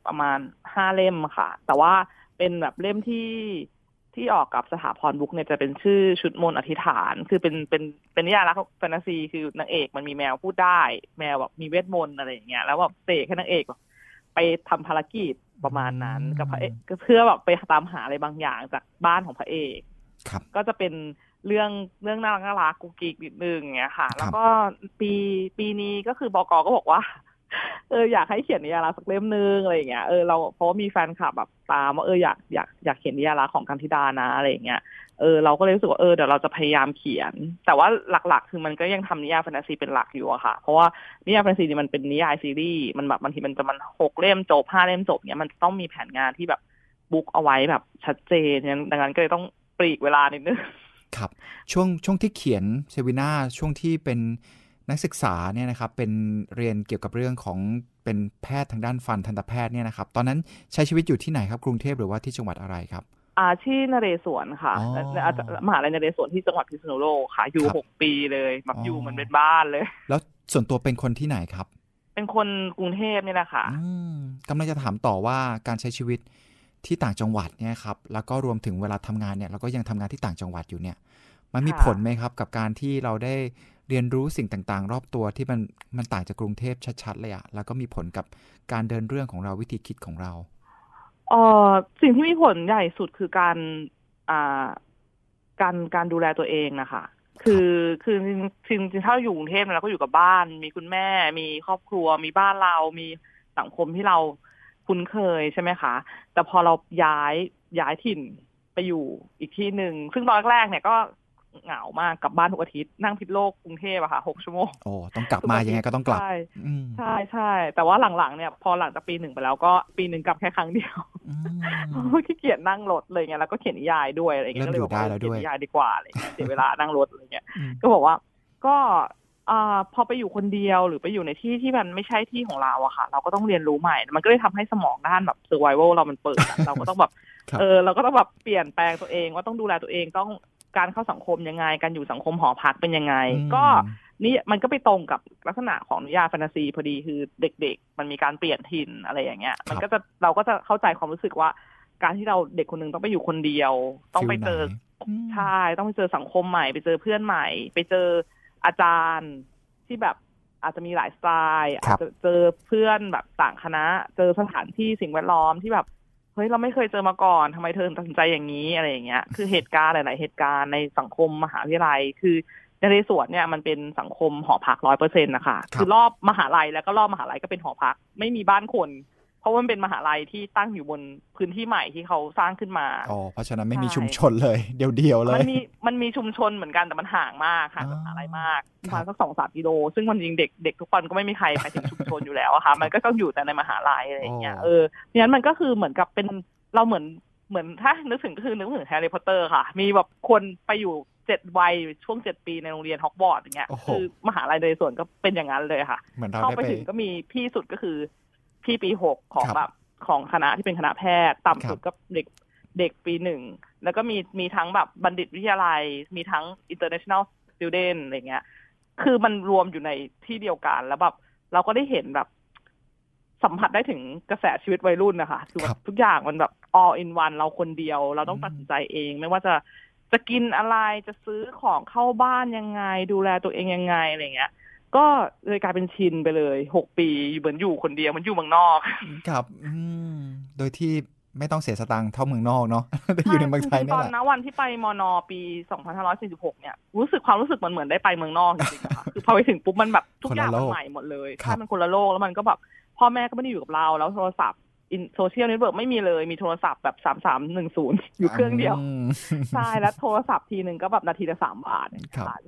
ประมาณห้าเล่มค่ะ แต่ว่าเป็นแบบเล่มที่ ที่ออกกับสถาพรบุ๊กเนี่ยจะเป็นชื่อชุดมนต์อธิษฐาน คือเป็นเป็นเป็นนิยายรักแฟนตาซีคือนางเอกมันมีแมวพูดได้ แมวแบบมีเวทมนต์อะไรอย่างเงี้ยแล้วแบบเสกให้นางเอกแบบไปทำภารกิจประมาณนั้นกับพระเอกก็เพื่อแบบไปตามหาอะไรบางอย่างจากบ้านของพระเอกครับก็จะเป็นเรื่องเรื่องน่ารักน่ารักกุกกิกนิดนึงอย่างเงี้ยค่ะ แล้วก็ปีปีนี้ก็คือบกก็บอกว่า เอออยากให้เขียนนิยายรักสักเล่มนึงอะไรอย่างเงี้ยเออเราเพราะว่ามีแฟนคลับแบบตามว่าเอออยากอยากอยากเขียนนิยายรักของกันธิดานะอะไรอย่างเงี้ยเออเราก็เลยรู้สึกว่าเออเดี๋ยวเราจะพยายามเขียน แต่ว่าหลักๆ คือมันก็ยังทำนิยายแฟนตาซีเป็นหลักอยู่อะค่ะ เพราะว่านิยายแฟนตาซีนี่มันเป็นนิยายซีรีส์มันแบบบางทีมันจะมันหกเล่มจบห้าเล่มจบเนี้ยมันต้องมีแผนงานที่แบบ book เอาไว้แบบชัดเจนดังนั้นก็เลยต้องปลีกเวลานิดนึงครับช่วงช่วงที่เขียนเซวิน่าช่วงที่เป็น นักศึกษาเนี่ยนะครับเป็นเรียนเกี่ยวกับเรื่องของเป็นแพทย์ทางด้านฟันทันตแพทย์เนี่ยนะครับ ตอนนั้นใช้ชีวิตอยู่ที่ไหนครับกรุงเทพหรือว่าที่จังหวัดอะไรครับอาที่นเรศวรค่ะอ๋ออาจจะมหาลัยนเรศวรที่จังหวัดพิษณุโลกค่ะ อยู่ครับหกปีเลยแบบอ๋อออยู่เหมันเป็นบ้านเลย แล้วส่วนตัวเป็นคนที่ไหนครับ เป็นคนกรุงเทพนี่แหละค่ะอืมกำลังจะถามต่อว่าการใช้ชีวิตที่ต่างจังหวัดเนี่ยครับ แล้วก็รวมถึงเวลาทำงานเนี่ยเราก็ยังทำงานที่ต่างจังหวัดอยู่เนี่ย มันมีค่ะผลไหมครับ กับการที่เราได้ เรียนรู้สิ่งต่างๆ รอบตัวที่มันมันต่างจากกรุงเทพชัดๆเลยอะแล้วก็มีผลกับการเดินเรื่องของเราวิธีคิดของเราเออสิ่งที่มีผลใหญ่สุดคือการอ่าการการดูแลตัวเองนะคะคือคือจริงจริงจริงถ้าเราอยู่กรุงเทพเนี่ยเราก็อยู่กับบ้าน มีคุณแม่ มีครอบครัว มีบ้านเรา มีสังคมที่เราคุ้นเคยใช่ไหมคะ แต่พอเราย้ายย้ายถิ่นไปอยู่อีกที่หนึ่ง ซึ่งตอนแรกๆเนี่ยก็ เหงามากกลับบ้านทุกอาทิตย์นั่งพิษโลกกรุงเทพอะค่ะหกชั่วโมงโอ้ต้องกลับมายังไงก็ต้องกลับ ใช่อืมใช่ใช่แต่ว่าหลังๆเนี่ยพอหลังจากปีหนึ่งไปแล้วก็ปีหนึ่งกลับแค่ครั้งเดียวอืมเพราะขี้เกียจนั่งรถเลยไงแล้วก็เขียนนิยายด้วยอะไรเงี้ยเริ่ก็มเลยอยู่บอกได้ว่าแล้วเขีด้วยยนนิยายดีกว่าอะไรเงี้ยเสียเวลานั่งรถอะไรเงี้ยอืมก็บอกว่าก็อ่าพอไปอยู่คนเดียวหรือไปอยู่ในที่ที่มันไม่ใช่ที่ของเราอะค่ะ เราก็ต้องเรียนรู้ใหม่ มันก็เลยทำให้สมองด้านแบบ survival เรามันเปิดอะเราก็ต้องแบบครับเออ เราก็ต้องแบบเปลี่ยนแปลงตัวเองว่าต้องดูแลตัวเองต้อง การเข้าสังคมยังไง การอยู่สังคมหอพักเป็นยังไงอืมก็นี่มันก็ไปตรงกับลักษณะของนิยายแฟนตาซีพอดีคือเด็ก ๆ มันมีการเปลี่ยนถิ่นอะไรอย่างเงี้ย มันก็จะเราก็จะเข้าใจความรู้สึกว่า การที่เราเด็กคนหนึงต้องไปอยู่คนเดียว ต้องไปเจอฟิลไหนใช่ต้องไปเจอสังคมใหม่ ไปเจอเพื่อนใหม่ ไปเจออาจารย์ที่แบบอาจจะมีหลายสไตล์ครัอาบจจะเจอเพื่อนแบบต่างคณะ เจอสถานที่สิ่งแวดล้อมที่แบบ เฮ้ยเราไม่เคยเจอมาก่อนทำไมเธอถึงตัดสินใจอย่างนี้อะไรอย่างเงี้ย คือเหตุการณ์หลาย ๆ เหตุการณ์ในสังคมมหาวิทยาลัย คือในเรศวรเนี่ยมันเป็นสังคมหอพักร้อยเปอร์เซ็นต์นะคะคือรอบมหาลัยแล้วก็รอบมหาลัยก็เป็นหอพัก ไม่มีบ้านคน เพราะว่ามันเป็นมหาลัยที่ตั้งอยู่บนพื้นที่ใหม่ที่เขาสร้างขึ้นมาอ๋อเพราะฉะนั้นไม่มีใช่ชุมชนเลย เดียวๆเลมัยนมีมันมีชุมชนเหมือนกันแต่มันห่างมากห่างจากมหาลัยมากครัระบมาณสักสองสามกิโล ซึ่งมันจริงเด็กเด็กทุกคนก็ไม่มีใครไปถึงชุมชนอยู่แล้วอะค่ะมันก็ต้องอยู่แต่ในมหาลัยอะไรอย่างเงี้ยโอ้เออเพราะฉะนั้นมันก็คือเหมือนกับเป็นเราเหมือนเหมือนถ้านึกถึงก็คือนึกถึงแฮร์รี่พอตเตอร์ค่ะ มีแบบคนไปอยู่เจ็ดวัยช่วงเจ็ดปีในโรงเรียนฮอกวอตส์อย่างเงี้ยโอ้โหคือมหาลัยในส่วนก็เป็นอย่างนั้นเลยค่ะเหมือนเราเข้าได้ไปไปถึงก็มีพี่สุดก็คือ พี่ปีหกของครับแบบของคณะที่เป็นคณะแพทย์ ต่ำสุดครับก็เด็กเด็กปีหนึ่ง แล้วก็มีมีทั้งแบบบัณฑิตวิทยาลัย มีทั้ง international student อะไรเงี้ย คือมันรวมอยู่ในที่เดียวกันแล้วแบบเราก็ได้เห็นแบบ สัมผัสได้ถึงกระแสชีวิตวัยรุ่นนะคะคือแบบทุกอย่างมันแบบ all in one เราคนเดียว เราต้องตัดสินใจเอง ไม่ว่าจะจะกินอะไรจะซื้อของเข้าบ้านยังไง ดูแลตัวเองยังไงอะไรเงี้ย ก็เลยกลายเป็นชินไปเลยหกปีเหมือนอยู่คนเดียวมันอยู่เมืองนอกครับอืมโดยที่ไม่ต้องเสียสตังค์เท่าเมืองนอกเนาะได้อยู่ในเมืองไทยนี่แหละตอนนวันที่ไปมอนอปี 2546 เนี่ย รู้สึกความรู้สึกมันเหมือนได้ไปเมืองนอกจริงๆค่ะคือพอไปถึงปุ๊บมันแบบทุกอย่างมันใหม่หมดเลยใช่มันคนละโลกแล้วมันก็แบบพ่อแม่ก็ไม่ได้อยู่กับเราแล้วโทรศัพท์อิน social network ไม่มีเลย มีโทรศัพท์แบบสามสามหนึ่งศูนย์อยู่เครื่องเดียว ใช่ แล้วโทรศัพท์ทีหนึ่งก็แบบนาทีละสามบาท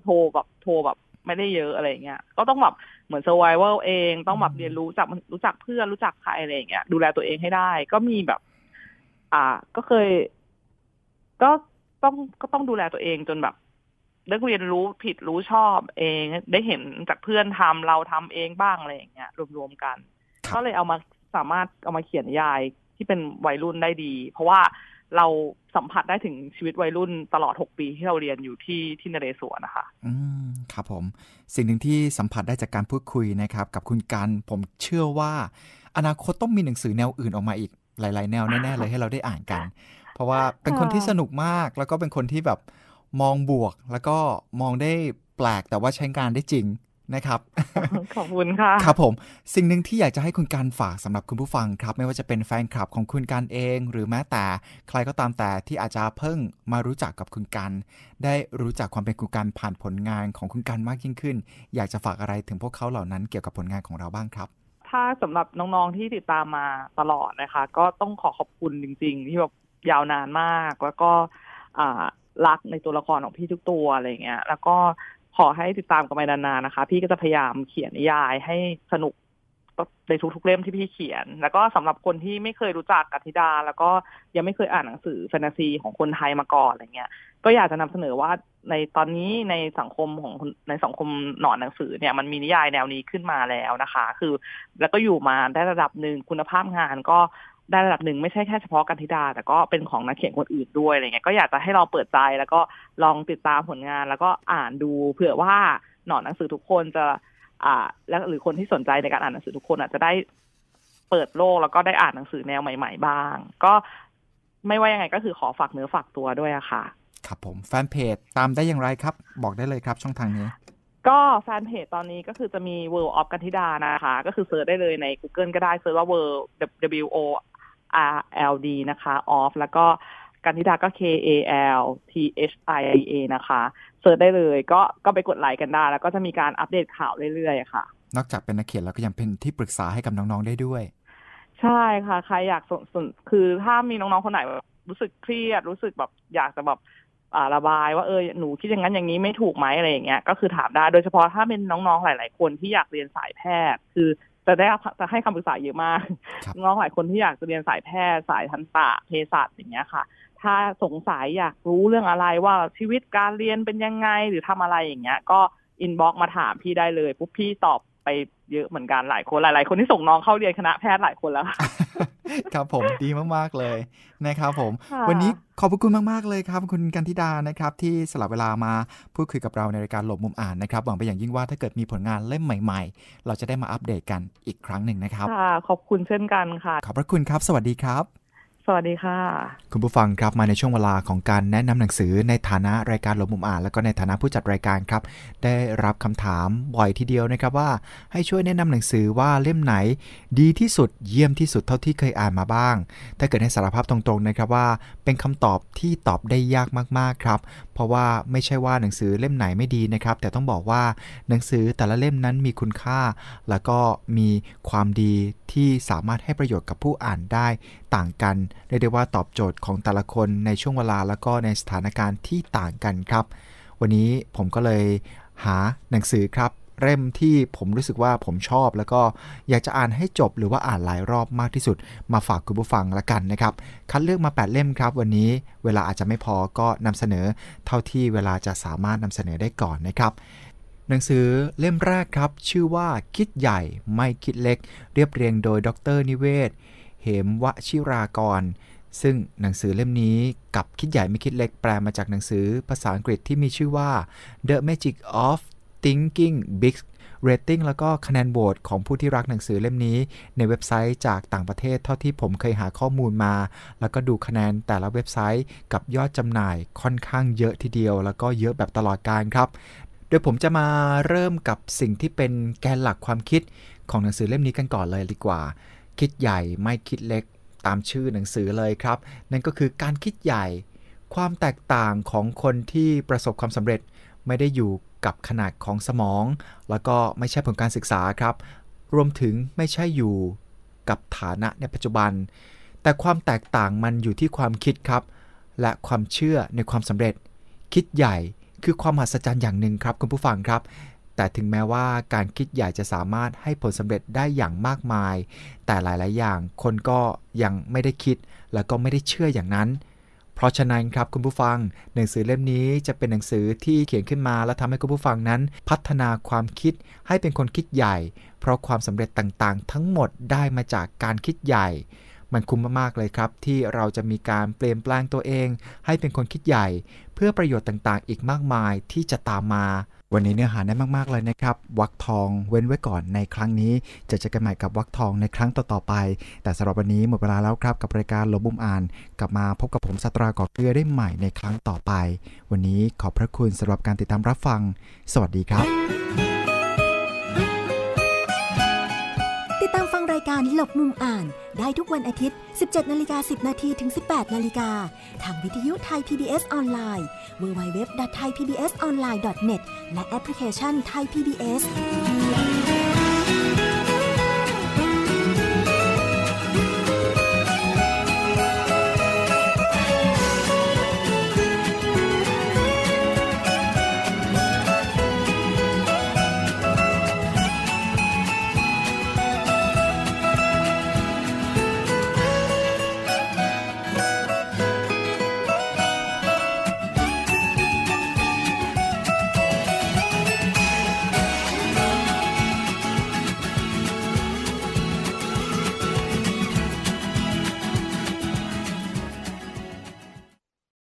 โทรแบบโทรแบบ ไม่ได้เยอะอะไรเงี้ย ก็ต้องแบบเหมือน survival เอง ต้องแบบเรียนรู้จากรู้จักเพื่อนรู้จักใครอะไรเงี้ย ดูแลตัวเองให้ได้ ก็มีแบบ อ่า ก็เคย ก็ต้องก็ต้องดูแลตัวเองจนแบบได้เรียนรู้ผิดรู้ชอบเอง ได้เห็นจากเพื่อนทำเราทำเองบ้างอะไรอย่างเงี้ยรวมๆกัน ก็เลยเอามาสามารถเอามาเขียนนิยายที่เป็นวัยรุ่นได้ดี เพราะว่า เราสัมผัสได้ถึงชีวิตวัยรุ่นตลอด 6 ปีที่เราเรียนอยู่ที่ที่นเรศวรนะคะ อืม ครับผม สิ่งหนึ่งที่สัมผัสได้จากการพูดคุยนะครับ กับคุณการผมเชื่อว่า อนาคตต้องมีหนังสือแนวอื่นออกมาอีกหลาย ๆ แนวแน่ ๆ เลยให้เราได้อ่านกัน เพราะว่าเป็นคนที่สนุกมากแล้วก็เป็นคนที่แบบมองบวก แล้วก็มองได้แปลกแต่ว่าใช้งานได้จริง นะครับ ขอบคุณค่ะ ครับผม สิ่งหนึ่งที่อยากจะให้คุณการฝากสำหรับคุณผู้ฟังครับ ไม่ว่าจะเป็นแฟนคลับของคุณการเอง หรือแม้แต่ใครก็ตามแต่ที่อาจจะเพิ่งมารู้จักกับคุณการได้รู้จักความเป็นคุณการผ่านผลงานของคุณการมากยิ่งขึ้น อยากจะฝากอะไรถึงพวกเขาเหล่านั้นเกี่ยวกับผลงานของเราบ้างครับ ถ้าสำหรับน้องๆที่ติดตามมาตลอดนะคะ ก็ต้องขอขอบคุณจริง ๆ ที่แบบยาวนานมาก แล้วก็รักในตัวละครของพี่ทุกตัวอะไรเงี้ย แล้วก็ ขอให้ติดตามกันไปนานๆนะคะ พี่ก็จะพยายามเขียนนิยายให้สนุกในทุกๆเล่มที่พี่เขียน แล้วก็สำหรับคนที่ไม่เคยรู้จักกัติดา แล้วก็ยังไม่เคยอ่านหนังสือแฟนตาซีของคนไทยมาก่อนอะไรเงี้ย ก็อยากจะนำเสนอว่าในตอนนี้ในสังคมของในสังคมหนอนหนังสือเนี่ยมันมีนิยายแนวนี้ขึ้นมาแล้วนะคะ คือ แล้วก็อยู่มาได้ระดับหนึ่งคุณภาพงานก็ ได้ระดับหนึ่งไม่ใช่แค่เฉพาะกันธิดา แต่ก็เป็นของนักเขียนคนอื่นด้วยอะไรเงี้ยก็อยากจะให้เราเปิดใจแล้วก็ลองติดตามผลงาน แล้วก็อ่านดูเผื่อว่าหนอนหนังสือทุกคนจะ อ่า แล้วหรือคนที่สนใจในการอ่านหนังสือทุกคนอาจจะได้เปิดโลกแล้วก็ได้อ่านหนังสือแนวใหม่ ๆ บ้าง ก็ไม่ว่ายังไงก็คือขอฝากเนื้อฝากตัวด้วยอะค่ะ ครับผมแฟนเพจตามได้อย่างไรครับ บอกได้เลยครับช่องทางนี้ก็แฟนเพจตอนนี้ก็คือจะมี World of กัลฐิดานะคะ ก็คือ search ได้เลยใน Google ก็ได้ search ว่า World W O R L D นะคะ of แล้วก็กัลฐิดาก็ K A L T H I A นะคะเซิร์ชได้เลยก็ก็ไปกดไลค์กันได้ แล้วก็จะมีการอัปเดตข่าวเรื่อยๆค่ะ นอกจากเป็นนักเขียนแล้วก็ยังเป็นที่ปรึกษาให้กับน้องๆได้ด้วย ใช่ค่ะ ใครอยากสนคือถ้ามีน้องๆคนไหนรู้สึกเครียดรู้สึกแบบอยากจะแบบระบายว่าเออหนูคิดอย่างนั้นอย่างนี้ไม่ถูกไหมอะไรอย่างเงี้ยก็คือถามได้โดยเฉพาะถ้าเป็นน้องๆหลาย ๆ คนที่อยากเรียนสายแพทย์ คือ จะได้จะให้คำปรึกษาเยอะมากน้องหลายคนที่อยากจะเรียนสายแพทย์สายทันตะเภสัชอย่างเงี้ยค่ะ ถ้าสงสัยอยากรู้เรื่องอะไรว่าชีวิตการเรียนเป็นยังไงหรือทำอะไรอย่างเงี้ย ก็ inbox มาถามพี่ได้เลยปุ๊บพี่ตอบ ไปเยอะเหมือนกันหลายคนหลายๆ คนที่ส่งน้องเข้าเรียนคณะแพทย์หลายคนแล้วครับผมดีมากๆเลยนะครับผม วันนี้ขอบคุณมากๆเลยครับ คุณกัลฐิดานะครับ ที่สลับเวลามาพูดคุยกับเราในรายการหลบมุมอ่านนะครับหวังไปอย่างยิ่งว่าถ้าเกิดมีผลงานเล่มใหม่ ๆ เราจะได้มาอัปเดตกันอีกครั้งหนึ่งนะครับค่ะขอบคุณเช่นกันค่ะ ขอบพระคุณครับ สวัสดีครับ สวัสดีค่ะ คุณผู้ฟังครับมาในช่วงเวลาของการแนะนำหนังสือในฐานะรายการหลบมุมอ่าน แล้วก็ในฐานะผู้จัดรายการครับ ได้รับคำถามบ่อยทีเดียวนะครับว่า ให้ช่วยแนะนำหนังสือว่าเล่มไหน ดีที่สุดเยี่ยมที่สุดเท่าที่เคยอ่านมาบ้าง ถ้าเกิดให้สารภาพตรงๆนะครับว่า เป็นคำตอบที่ตอบได้ยากมากๆครับเพราะว่าไม่ใช่ว่าหนังสือเล่มไหนไม่ดีนะครับ แต่ต้องบอกว่าหนังสือแต่ละเล่มนั้นมีคุณค่า แล้วก็มีความดีที่สามารถให้ประโยชน์กับผู้อ่านได้ต่างกันเรียกได้ว่าตอบโจทย์ของแต่ละคนในช่วงเวลาแล้วก็ในสถานการณ์ที่ต่างกันครับ วันนี้ผมก็เลยหาหนังสือครับ เล่มที่ผมรู้สึกว่าผมชอบ แล้วก็อยากจะอ่านให้จบหรือว่าอ่านหลายรอบมากที่สุด มาฝากคุณผู้ฟังละกันนะครับ คัดเลือกมา 8 เล่มครับ วันนี้เวลาอาจจะไม่พอก็นำเสนอ เท่าที่เวลาจะสามารถนำเสนอได้ก่อนนะครับหนังสือเล่มแรกครับ ชื่อว่าคิดใหญ่ไม่คิดเล็ก เรียบเรียงโดยดรนิเวศ เหมวชิรากร ซึ่งหนังสือเล่มนี้กับคิดใหญ่ไม่คิดเล็กแปลมาจากหนังสือภาษาอังกฤษที่มีชื่อว่า The Magic of Thinking Big เรตติ้งแล้วก็คะแนนโหวตของผู้ที่รักหนังสือเล่มนี้ ในเว็บไซต์จากต่างประเทศเท่าที่ผมเคยหาข้อมูลมา แล้วก็ดูคะแนนแต่ละเว็บไซต์กับยอดจำหน่ายค่อนข้างเยอะทีเดียว แล้วก็เยอะแบบตลอดการครับ โดยผมจะมาเริ่มกับสิ่งที่เป็นแกนหลักความคิดของหนังสือเล่มนี้กันก่อนเลยดีกว่า คิดใหญ่ไม่คิดเล็กตามชื่อหนังสือเลยครับ นั่นก็คือการคิดใหญ่ ความแตกต่างของคนที่ประสบความสำเร็จไม่ได้อยู่ กับขนาดของสมอง แล้วก็ไม่ใช่ผลการศึกษาครับ รวมถึงไม่ใช่อยู่กับฐานะในปัจจุบัน แต่ความแตกต่างมันอยู่ที่ความคิดครับ และความเชื่อในความสำเร็จ คิดใหญ่คือความมหัศจรรย์อย่างหนึ่งครับคุณผู้ฟังครับ แต่ถึงแม้ว่าการคิดใหญ่จะสามารถให้ผลสำเร็จได้อย่างมากมาย แต่หลาย ๆ อย่างคนก็ยังไม่ได้คิด แล้วก็ไม่ได้เชื่ออย่างนั้น เพราะฉะนั้นครับคุณผู้ฟัง หนังสือเล่มนี้จะเป็นหนังสือที่เขียนขึ้นมา และทำให้คุณผู้ฟังนั้น พัฒนาความคิดให้เป็นคนคิดใหญ่ เพราะความสำเร็จต่างๆ ทั้งหมดได้มาจากการคิดใหญ่ มันคุ้มมากๆเลยครับ ที่เราจะมีการเปลี่ยนแปลงตัวเอง ให้เป็นคนคิดใหญ่ เพื่อประโยชน์ต่างๆ อีกมากมายที่จะตามมา วันนี้เนื้อหาแน่นมาก ๆ เลยนะครับ วักทองเว้นไว้ก่อนในครั้งนี้ จะเจอกันใหม่กับวักทองในครั้งต่อ ๆ ไป แต่สำหรับวันนี้หมดเวลาแล้วครับกับรายการลบบุมอ่าน กลับมาพบกับผมสตรากอเกลือได้ใหม่ในครั้งต่อไป วันนี้ขอบพระคุณสำหรับการติดตามรับฟัง สวัสดีครับ ฟังรายการหลบมุมอ่านได้ทุกวันอาทิตย์ 17 นาฬิกา 10 นาทีถึง 18 นาฬิกา ทางวิทยุไทย PBS ออนไลน์ www.thaipbsonline.net และแอปพลิเคชัน Thai PBS